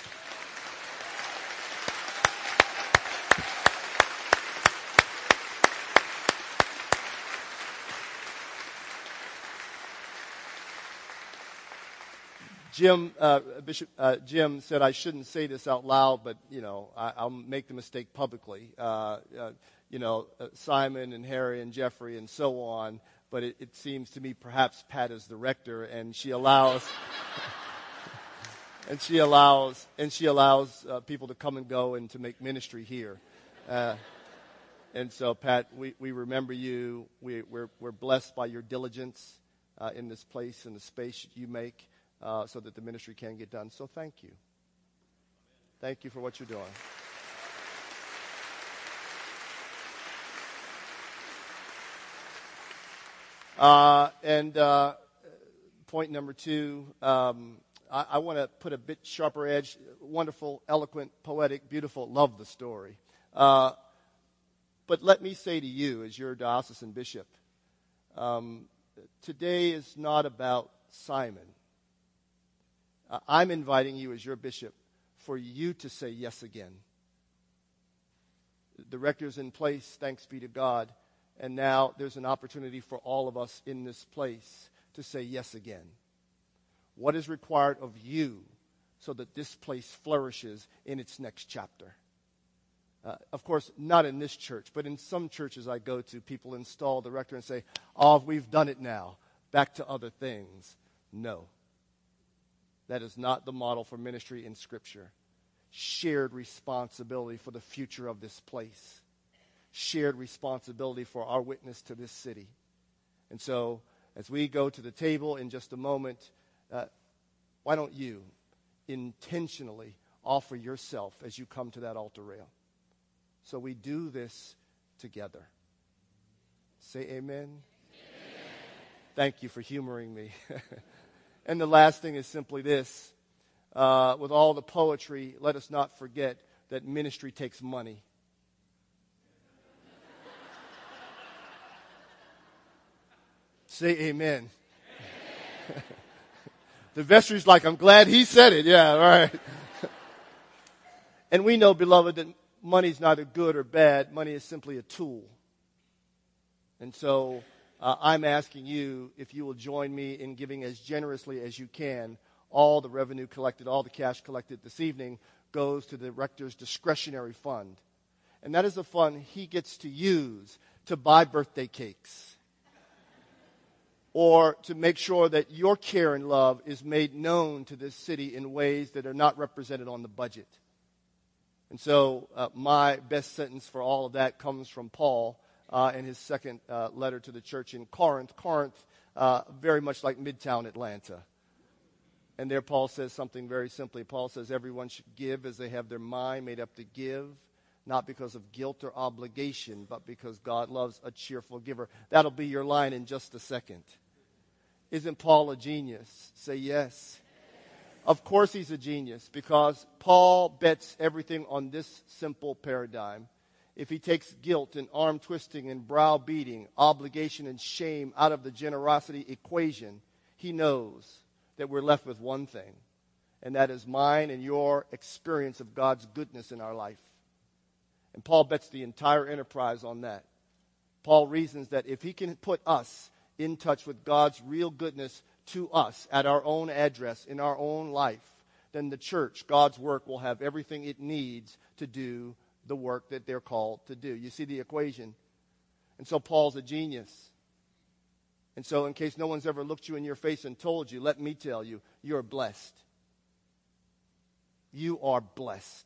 Jim, uh, Bishop uh, Jim said I shouldn't say this out loud, but you know I, will make the mistake publicly. Uh, uh you know uh, Simon and Harry and Jeffrey and so on but it, it seems to me perhaps Pat is the rector, and she allows. and she allows and she allows uh, people to come and go and to make ministry here. Uh, and so, Pat, we, we remember you. We, we're, we're blessed by your diligence uh, in this place and the space you make uh, so that the ministry can get done. So, thank you. Thank you for what you're doing. Uh, and uh, point number two, um, I, I want to put a bit sharper edge. Wonderful, eloquent, poetic, beautiful. Love the story. Uh, but let me say to you, as your diocesan bishop, um, today is not about Simon. I'm inviting you, as your bishop, for you to say yes again. The rector's in place, thanks be to God. And now there's an opportunity for all of us in this place to say yes again. What is required of you so that this place flourishes in its next chapter? Uh, of course, not in this church, but in some churches I go to, people install the rector and say, Oh, we've done it now. Back to other things. No. That is not the model for ministry in Scripture. Shared responsibility for the future of this place shared responsibility for our witness to this city. And so, as we go to the table in just a moment, uh, why don't you intentionally offer yourself as you come to that altar rail? So we do this together. Say amen. amen. Thank you for humoring me. [laughs] and the last thing is simply this. Uh, with all the poetry, let us not forget that ministry takes money. Say amen. amen. [laughs] the vestry's like, I'm glad he said it. Yeah, all right. [laughs] and we know, beloved, that money is neither good or bad. Money is simply a tool. And so uh, I'm asking you if you will join me in giving as generously as you can. All the revenue collected, all the cash collected this evening goes to the rector's discretionary fund. And that is a fund he gets to use to buy birthday cakes or to make sure that your care and love is made known to this city in ways that are not represented on the budget. And so, uh, my best sentence for all of that comes from Paul uh, in his second uh, letter to the church in Corinth. Corinth, uh, very much like Midtown Atlanta. And there, Paul says something very simply. Paul says, Everyone should give as they have their mind made up to give, not because of guilt or obligation, but because God loves a cheerful giver. That'll be your line in just a second. Isn't Paul a genius? Say yes. Of course, he's a genius because Paul bets everything on this simple paradigm. If he takes guilt and arm twisting and brow beating, obligation and shame out of the generosity equation, he knows that we're left with one thing, and that is mine and your experience of God's goodness in our life. And Paul bets the entire enterprise on that. Paul reasons that if he can put us in touch with God's real goodness to us at our own address in our own life, then the church, God's work, will have everything it needs to do the work that they're called to do. You see the equation? And so Paul's a genius. And so, in case no one's ever looked you in your face and told you, let me tell you, you're blessed. You are blessed.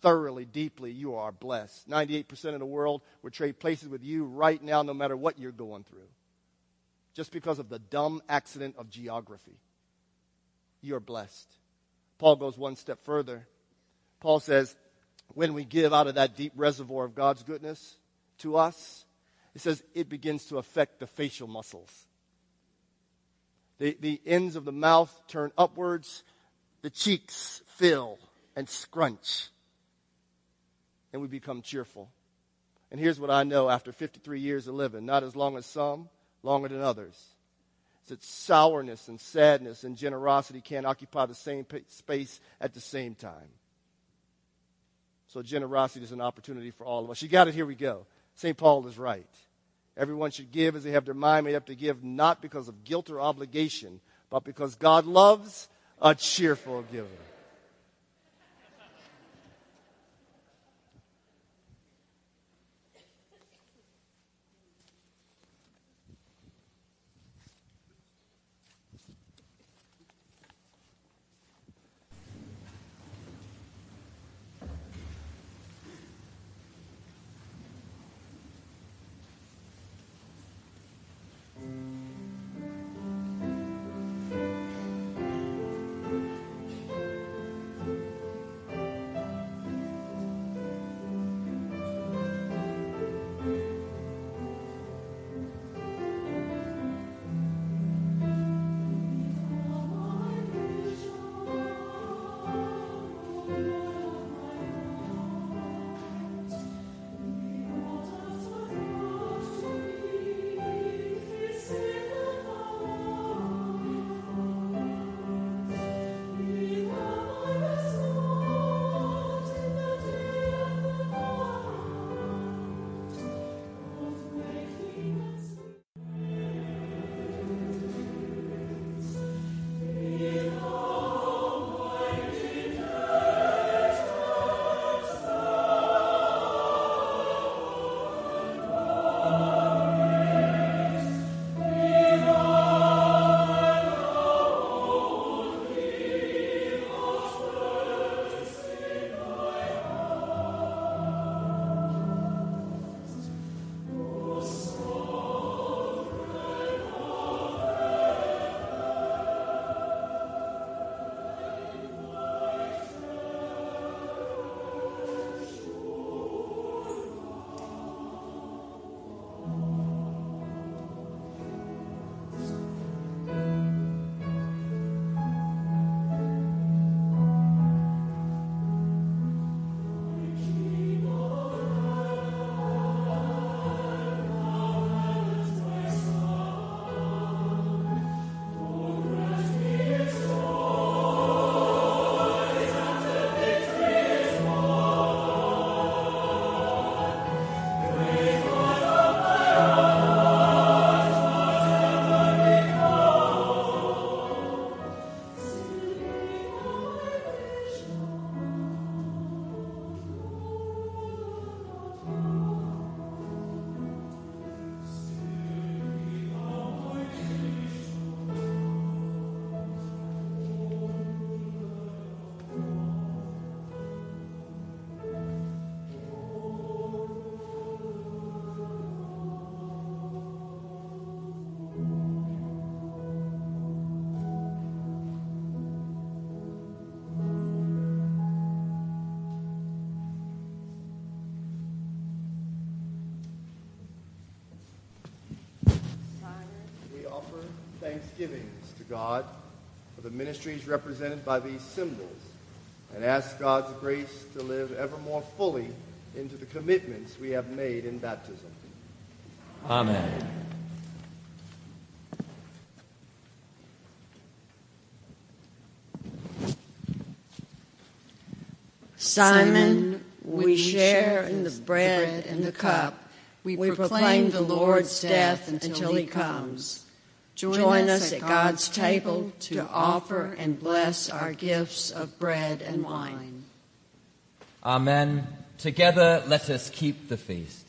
Thoroughly, deeply, you are blessed. 98% of the world would trade places with you right now, no matter what you're going through just because of the dumb accident of geography. You're blessed. Paul goes one step further. Paul says, when we give out of that deep reservoir of God's goodness to us, it says it begins to affect the facial muscles. The, the ends of the mouth turn upwards, the cheeks fill and scrunch, and we become cheerful. And here's what I know after 53 years of living, not as long as some, longer than others. It's that sourness and sadness and generosity can't occupy the same space at the same time. So generosity is an opportunity for all of us. You got it, here we go. St. Paul is right. Everyone should give as they have their mind made up to give, not because of guilt or obligation, but because God loves a cheerful giver. God for the ministries represented by these symbols and ask God's grace to live ever more fully into the commitments we have made in baptism. Amen. Simon, we share in the bread and the cup. We proclaim the Lord's death until he comes. Join us at God's table to offer and bless our gifts of bread and wine. Amen. Together, let us keep the feast.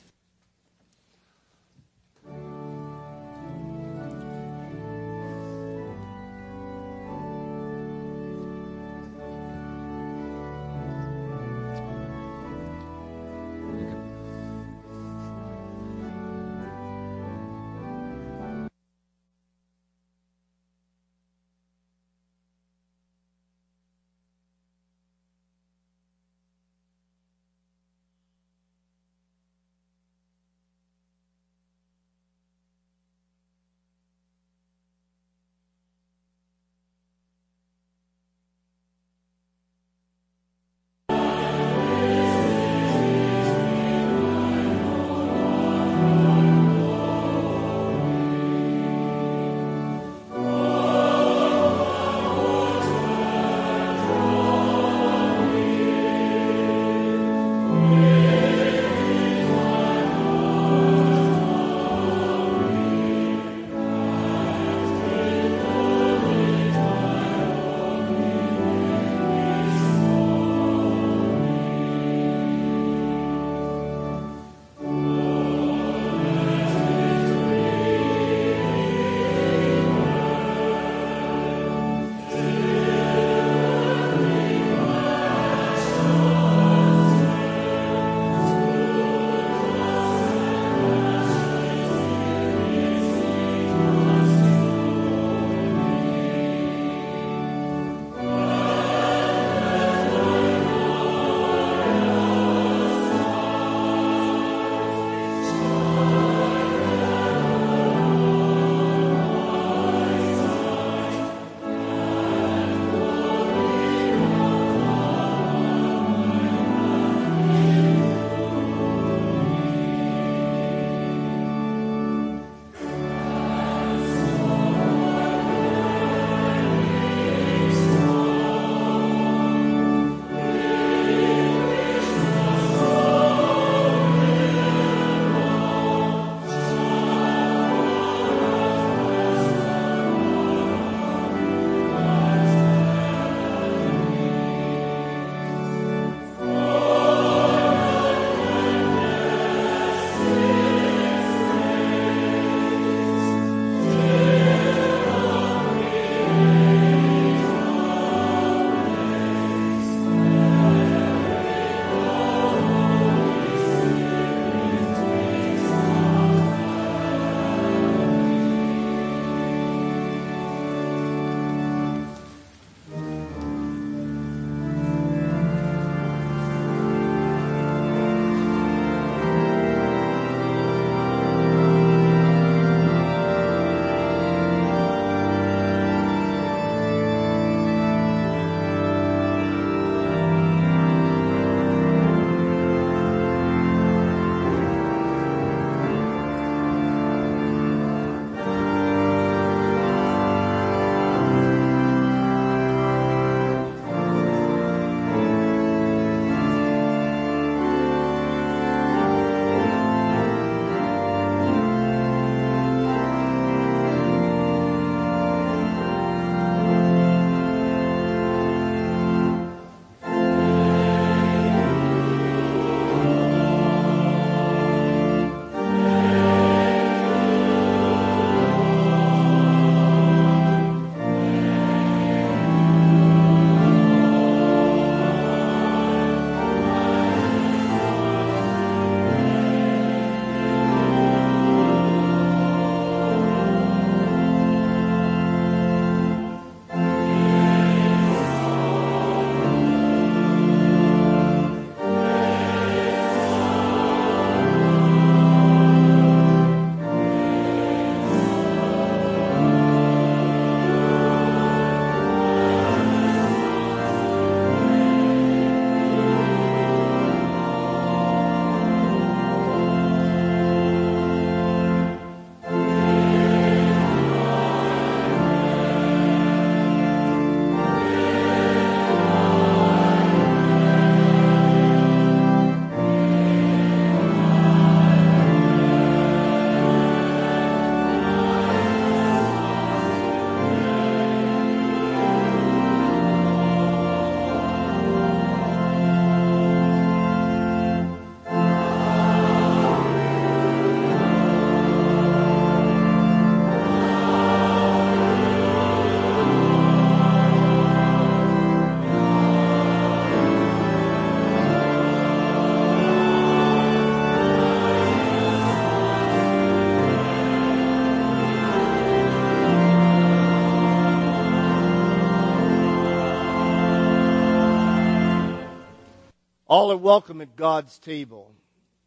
All are welcome at God's table.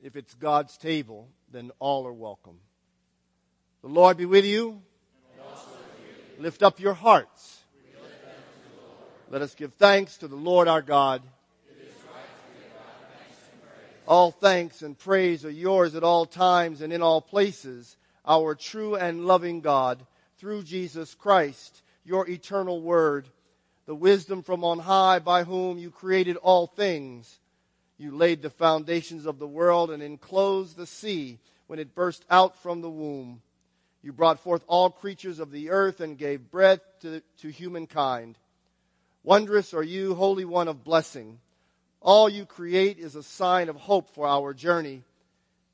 If it's God's table, then all are welcome. The Lord be with you. With you. Lift up your hearts. Let us give thanks to the Lord our God. all thanks and praise are yours at all times and in all places, our true and loving God, through Jesus Christ, your eternal word, the wisdom from on high by whom you created all things you laid the foundations of the world and enclosed the sea when it burst out from the womb. You brought forth all creatures of the earth and gave breath to, to humankind. Wondrous are you, Holy One of blessing. All you create is a sign of hope for our journey.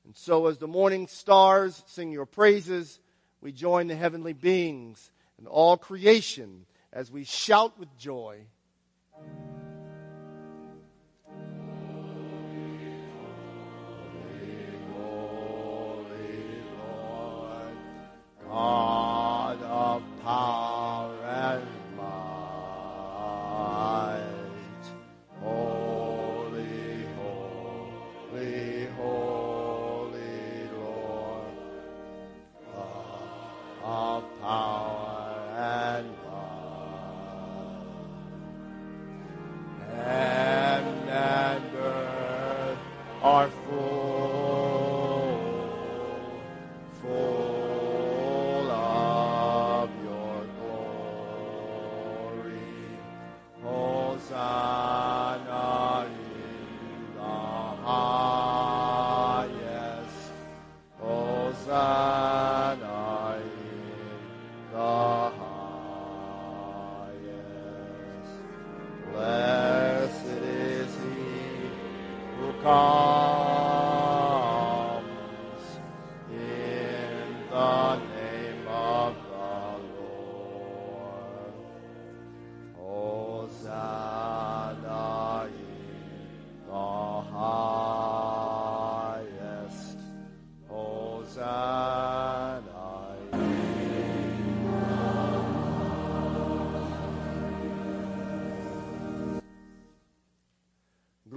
And so, as the morning stars sing your praises, we join the heavenly beings and all creation as we shout with joy. God of power. and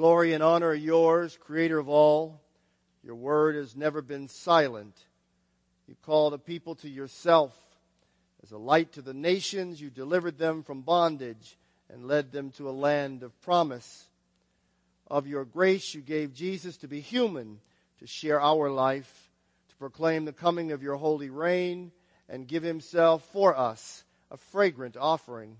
Glory and honor are yours, creator of all. Your word has never been silent. You called a people to yourself. As a light to the nations, you delivered them from bondage and led them to a land of promise. Of your grace, you gave Jesus to be human, to share our life, to proclaim the coming of your holy reign, and give himself for us a fragrant offering.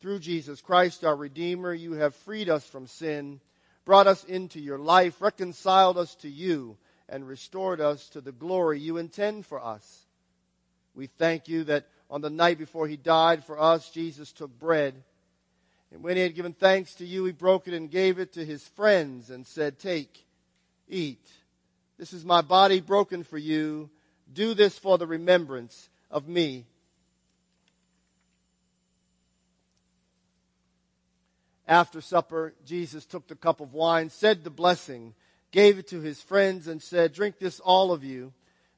Through Jesus Christ, our Redeemer, you have freed us from sin, brought us into your life, reconciled us to you, and restored us to the glory you intend for us. We thank you that on the night before he died for us, Jesus took bread. And when he had given thanks to you, he broke it and gave it to his friends and said, Take, eat. This is my body broken for you. Do this for the remembrance of me. After supper, Jesus took the cup of wine, said the blessing, gave it to his friends, and said, Drink this, all of you.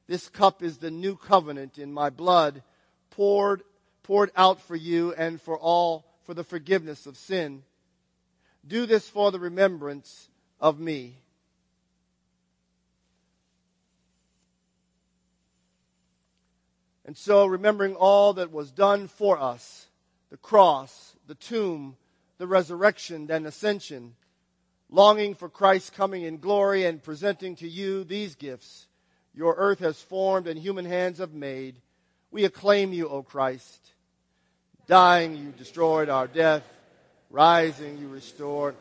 This cup is the new covenant in my blood, poured, poured out for you and for all for the forgiveness of sin. Do this for the remembrance of me. And so, remembering all that was done for us the cross, the tomb, the resurrection and ascension, longing for Christ's coming in glory and presenting to you these gifts your earth has formed and human hands have made. We acclaim you, O Christ. Dying, you destroyed our death. Rising, you restored.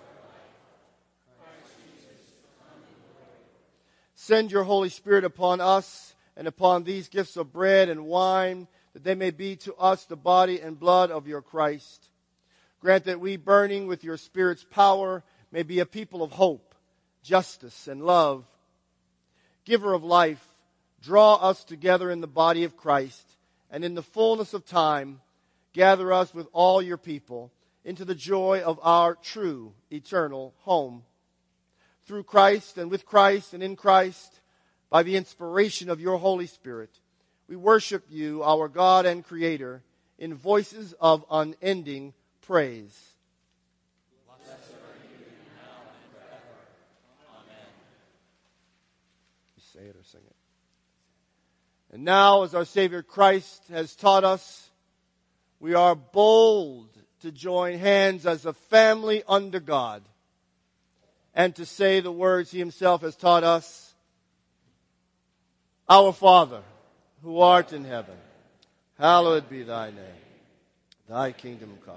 Send your Holy Spirit upon us and upon these gifts of bread and wine, that they may be to us the body and blood of your Christ. Grant that we, burning with your Spirit's power, may be a people of hope, justice, and love. Giver of life, draw us together in the body of Christ, and in the fullness of time, gather us with all your people into the joy of our true eternal home. Through Christ and with Christ and in Christ, by the inspiration of your Holy Spirit, we worship you, our God and Creator, in voices of unending praise. Say it or sing it. And now, as our Savior Christ has taught us, we are bold to join hands as a family under God and to say the words He Himself has taught us Our Father, who art in heaven, hallowed be Thy name. Thy kingdom come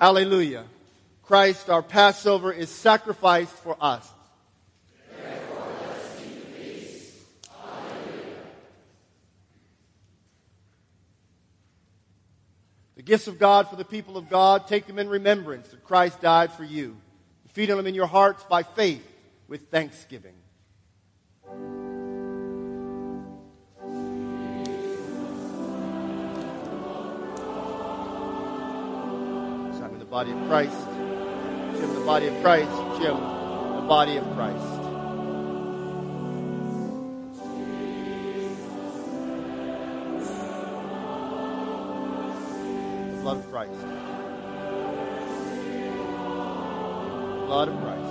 Alleluia. Christ, our Passover, is sacrificed for us. Hallelujah. The gifts of God for the people of God, take them in remembrance that Christ died for you. Feed them in your hearts by faith with thanksgiving. Body of Christ. Jim, the body of Christ. Jim, the body of Christ. The blood of Christ. The blood of Christ.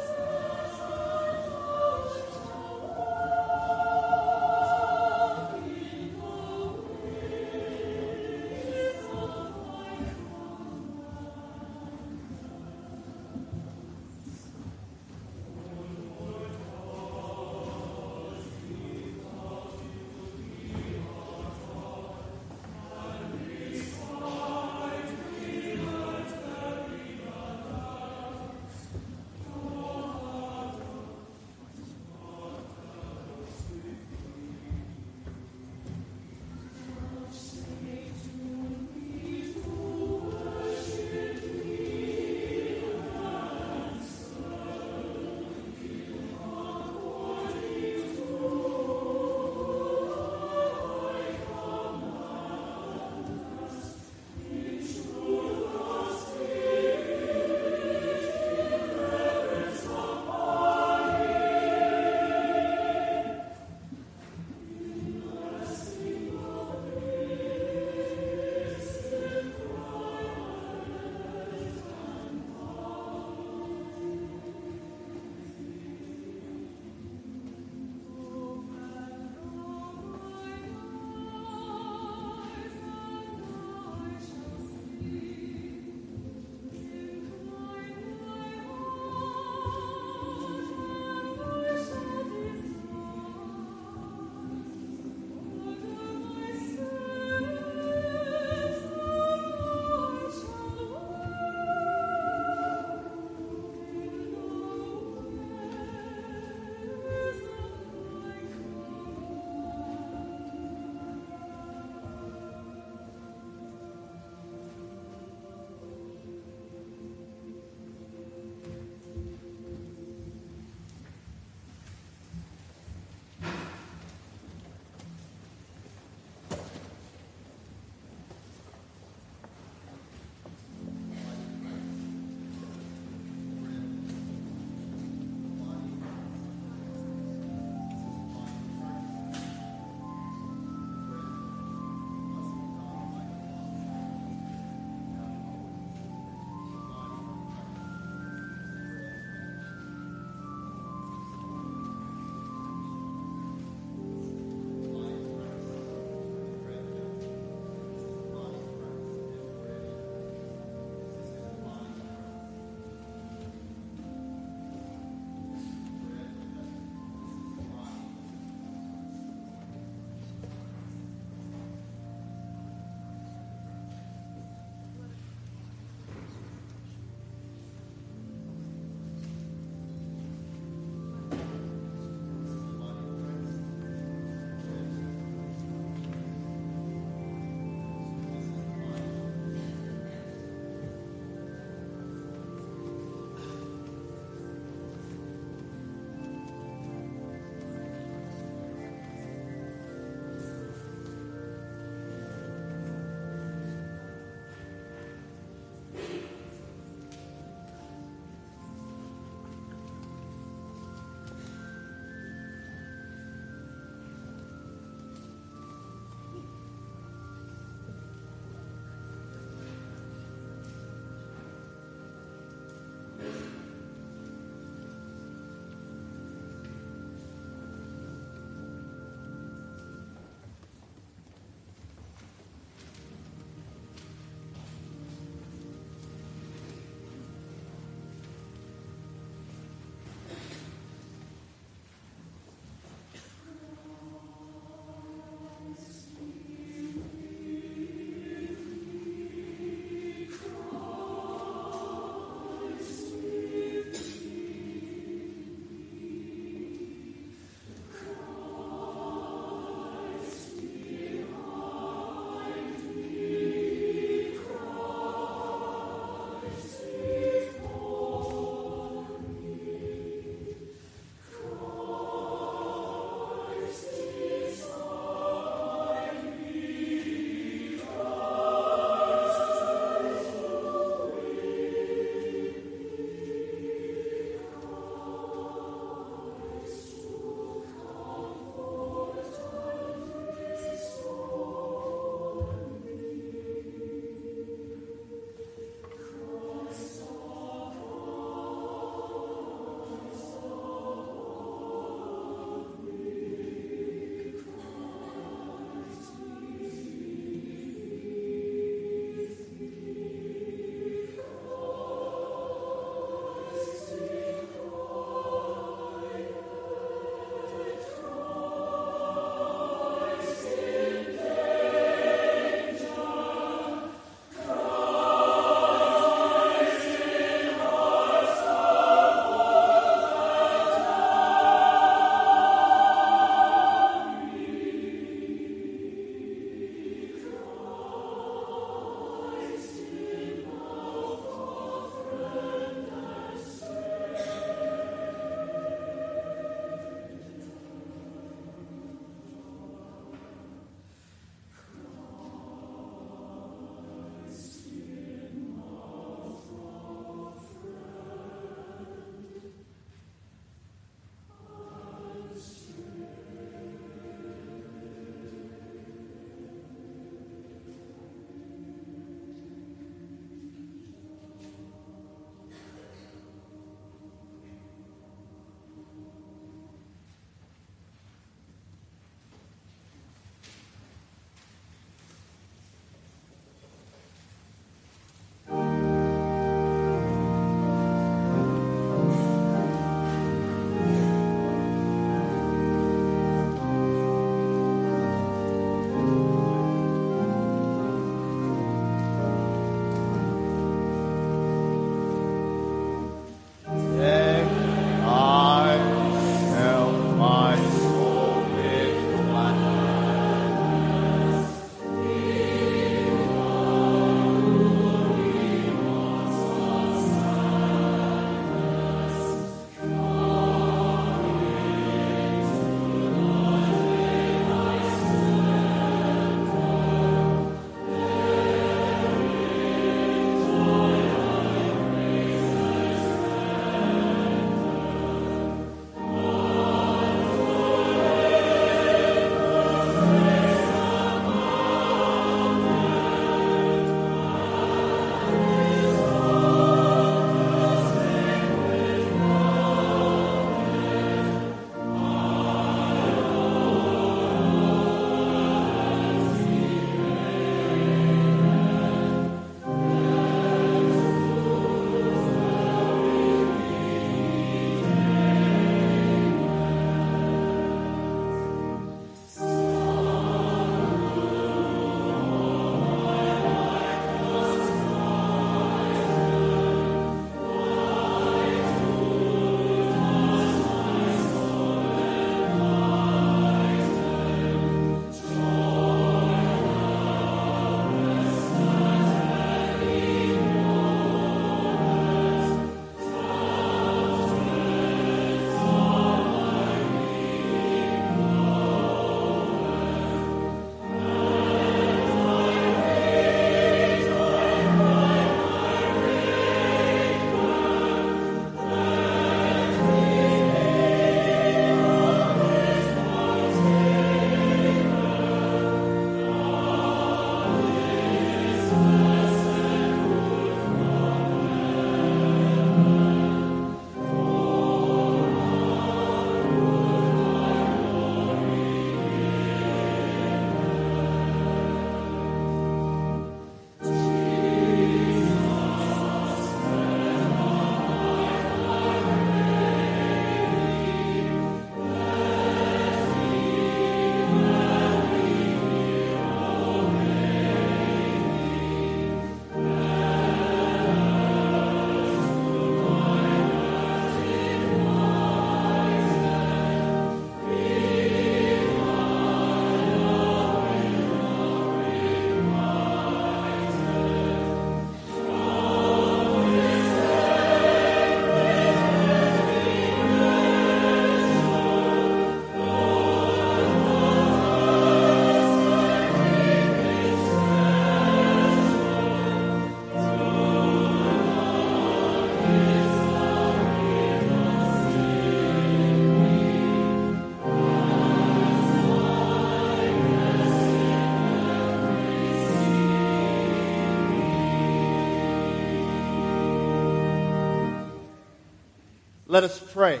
Pray.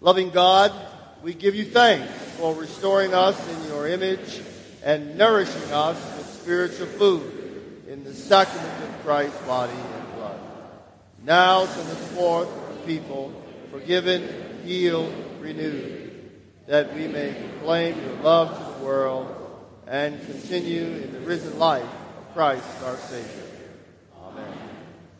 Loving God, we give you thanks for restoring us in your image and nourishing us with spiritual food in the sacrament of Christ's body and blood. Now send us forth people forgiven, healed, renewed, that we may proclaim your love to the world and continue in the risen life of Christ our Savior.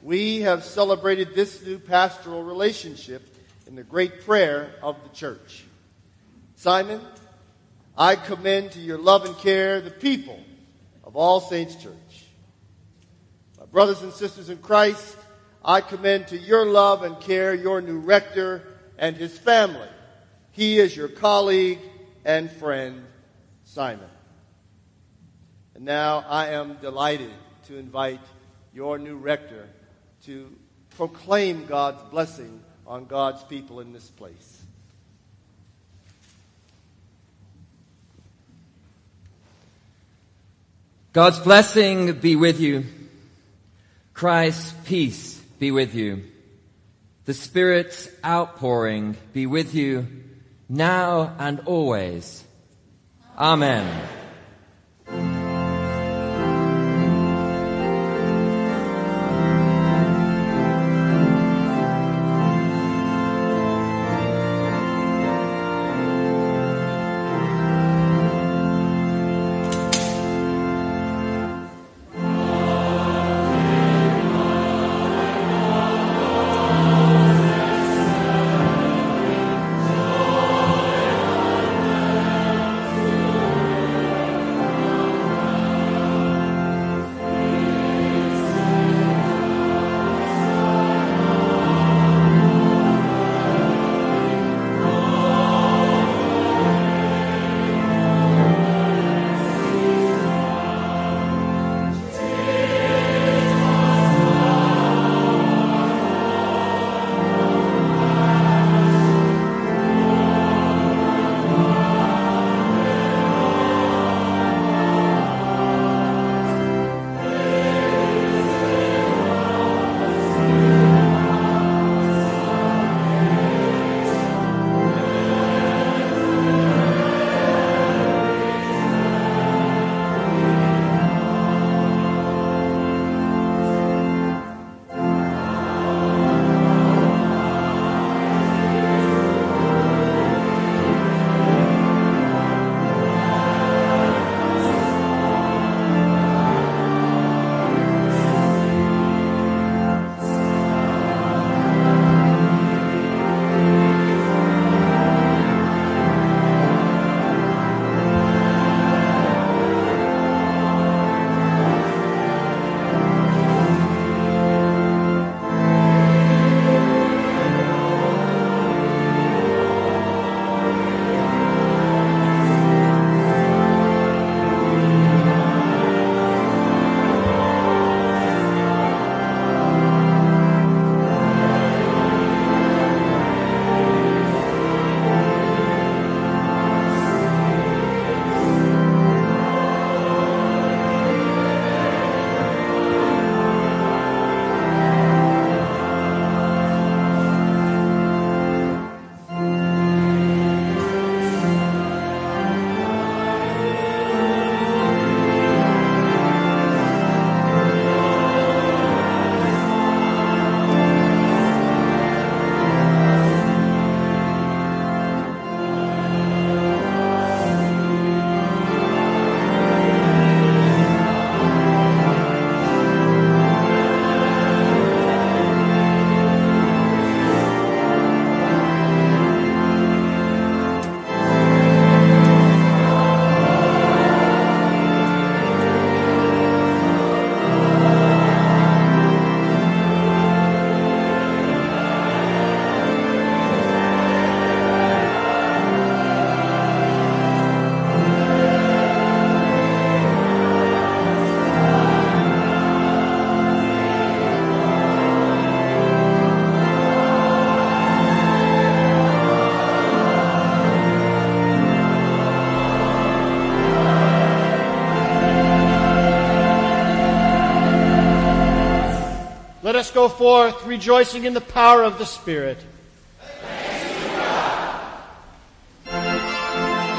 We have celebrated this new pastoral relationship in the great prayer of the church. Simon, I commend to your love and care the people of All Saints Church. My brothers and sisters in Christ, I commend to your love and care your new rector and his family. He is your colleague and friend, Simon. And now I am delighted to invite your new rector to proclaim God's blessing on God's people in this place. God's blessing be with you. Christ's peace be with you. The Spirit's outpouring be with you now and always. Amen. Go forth rejoicing in the power of the Spirit.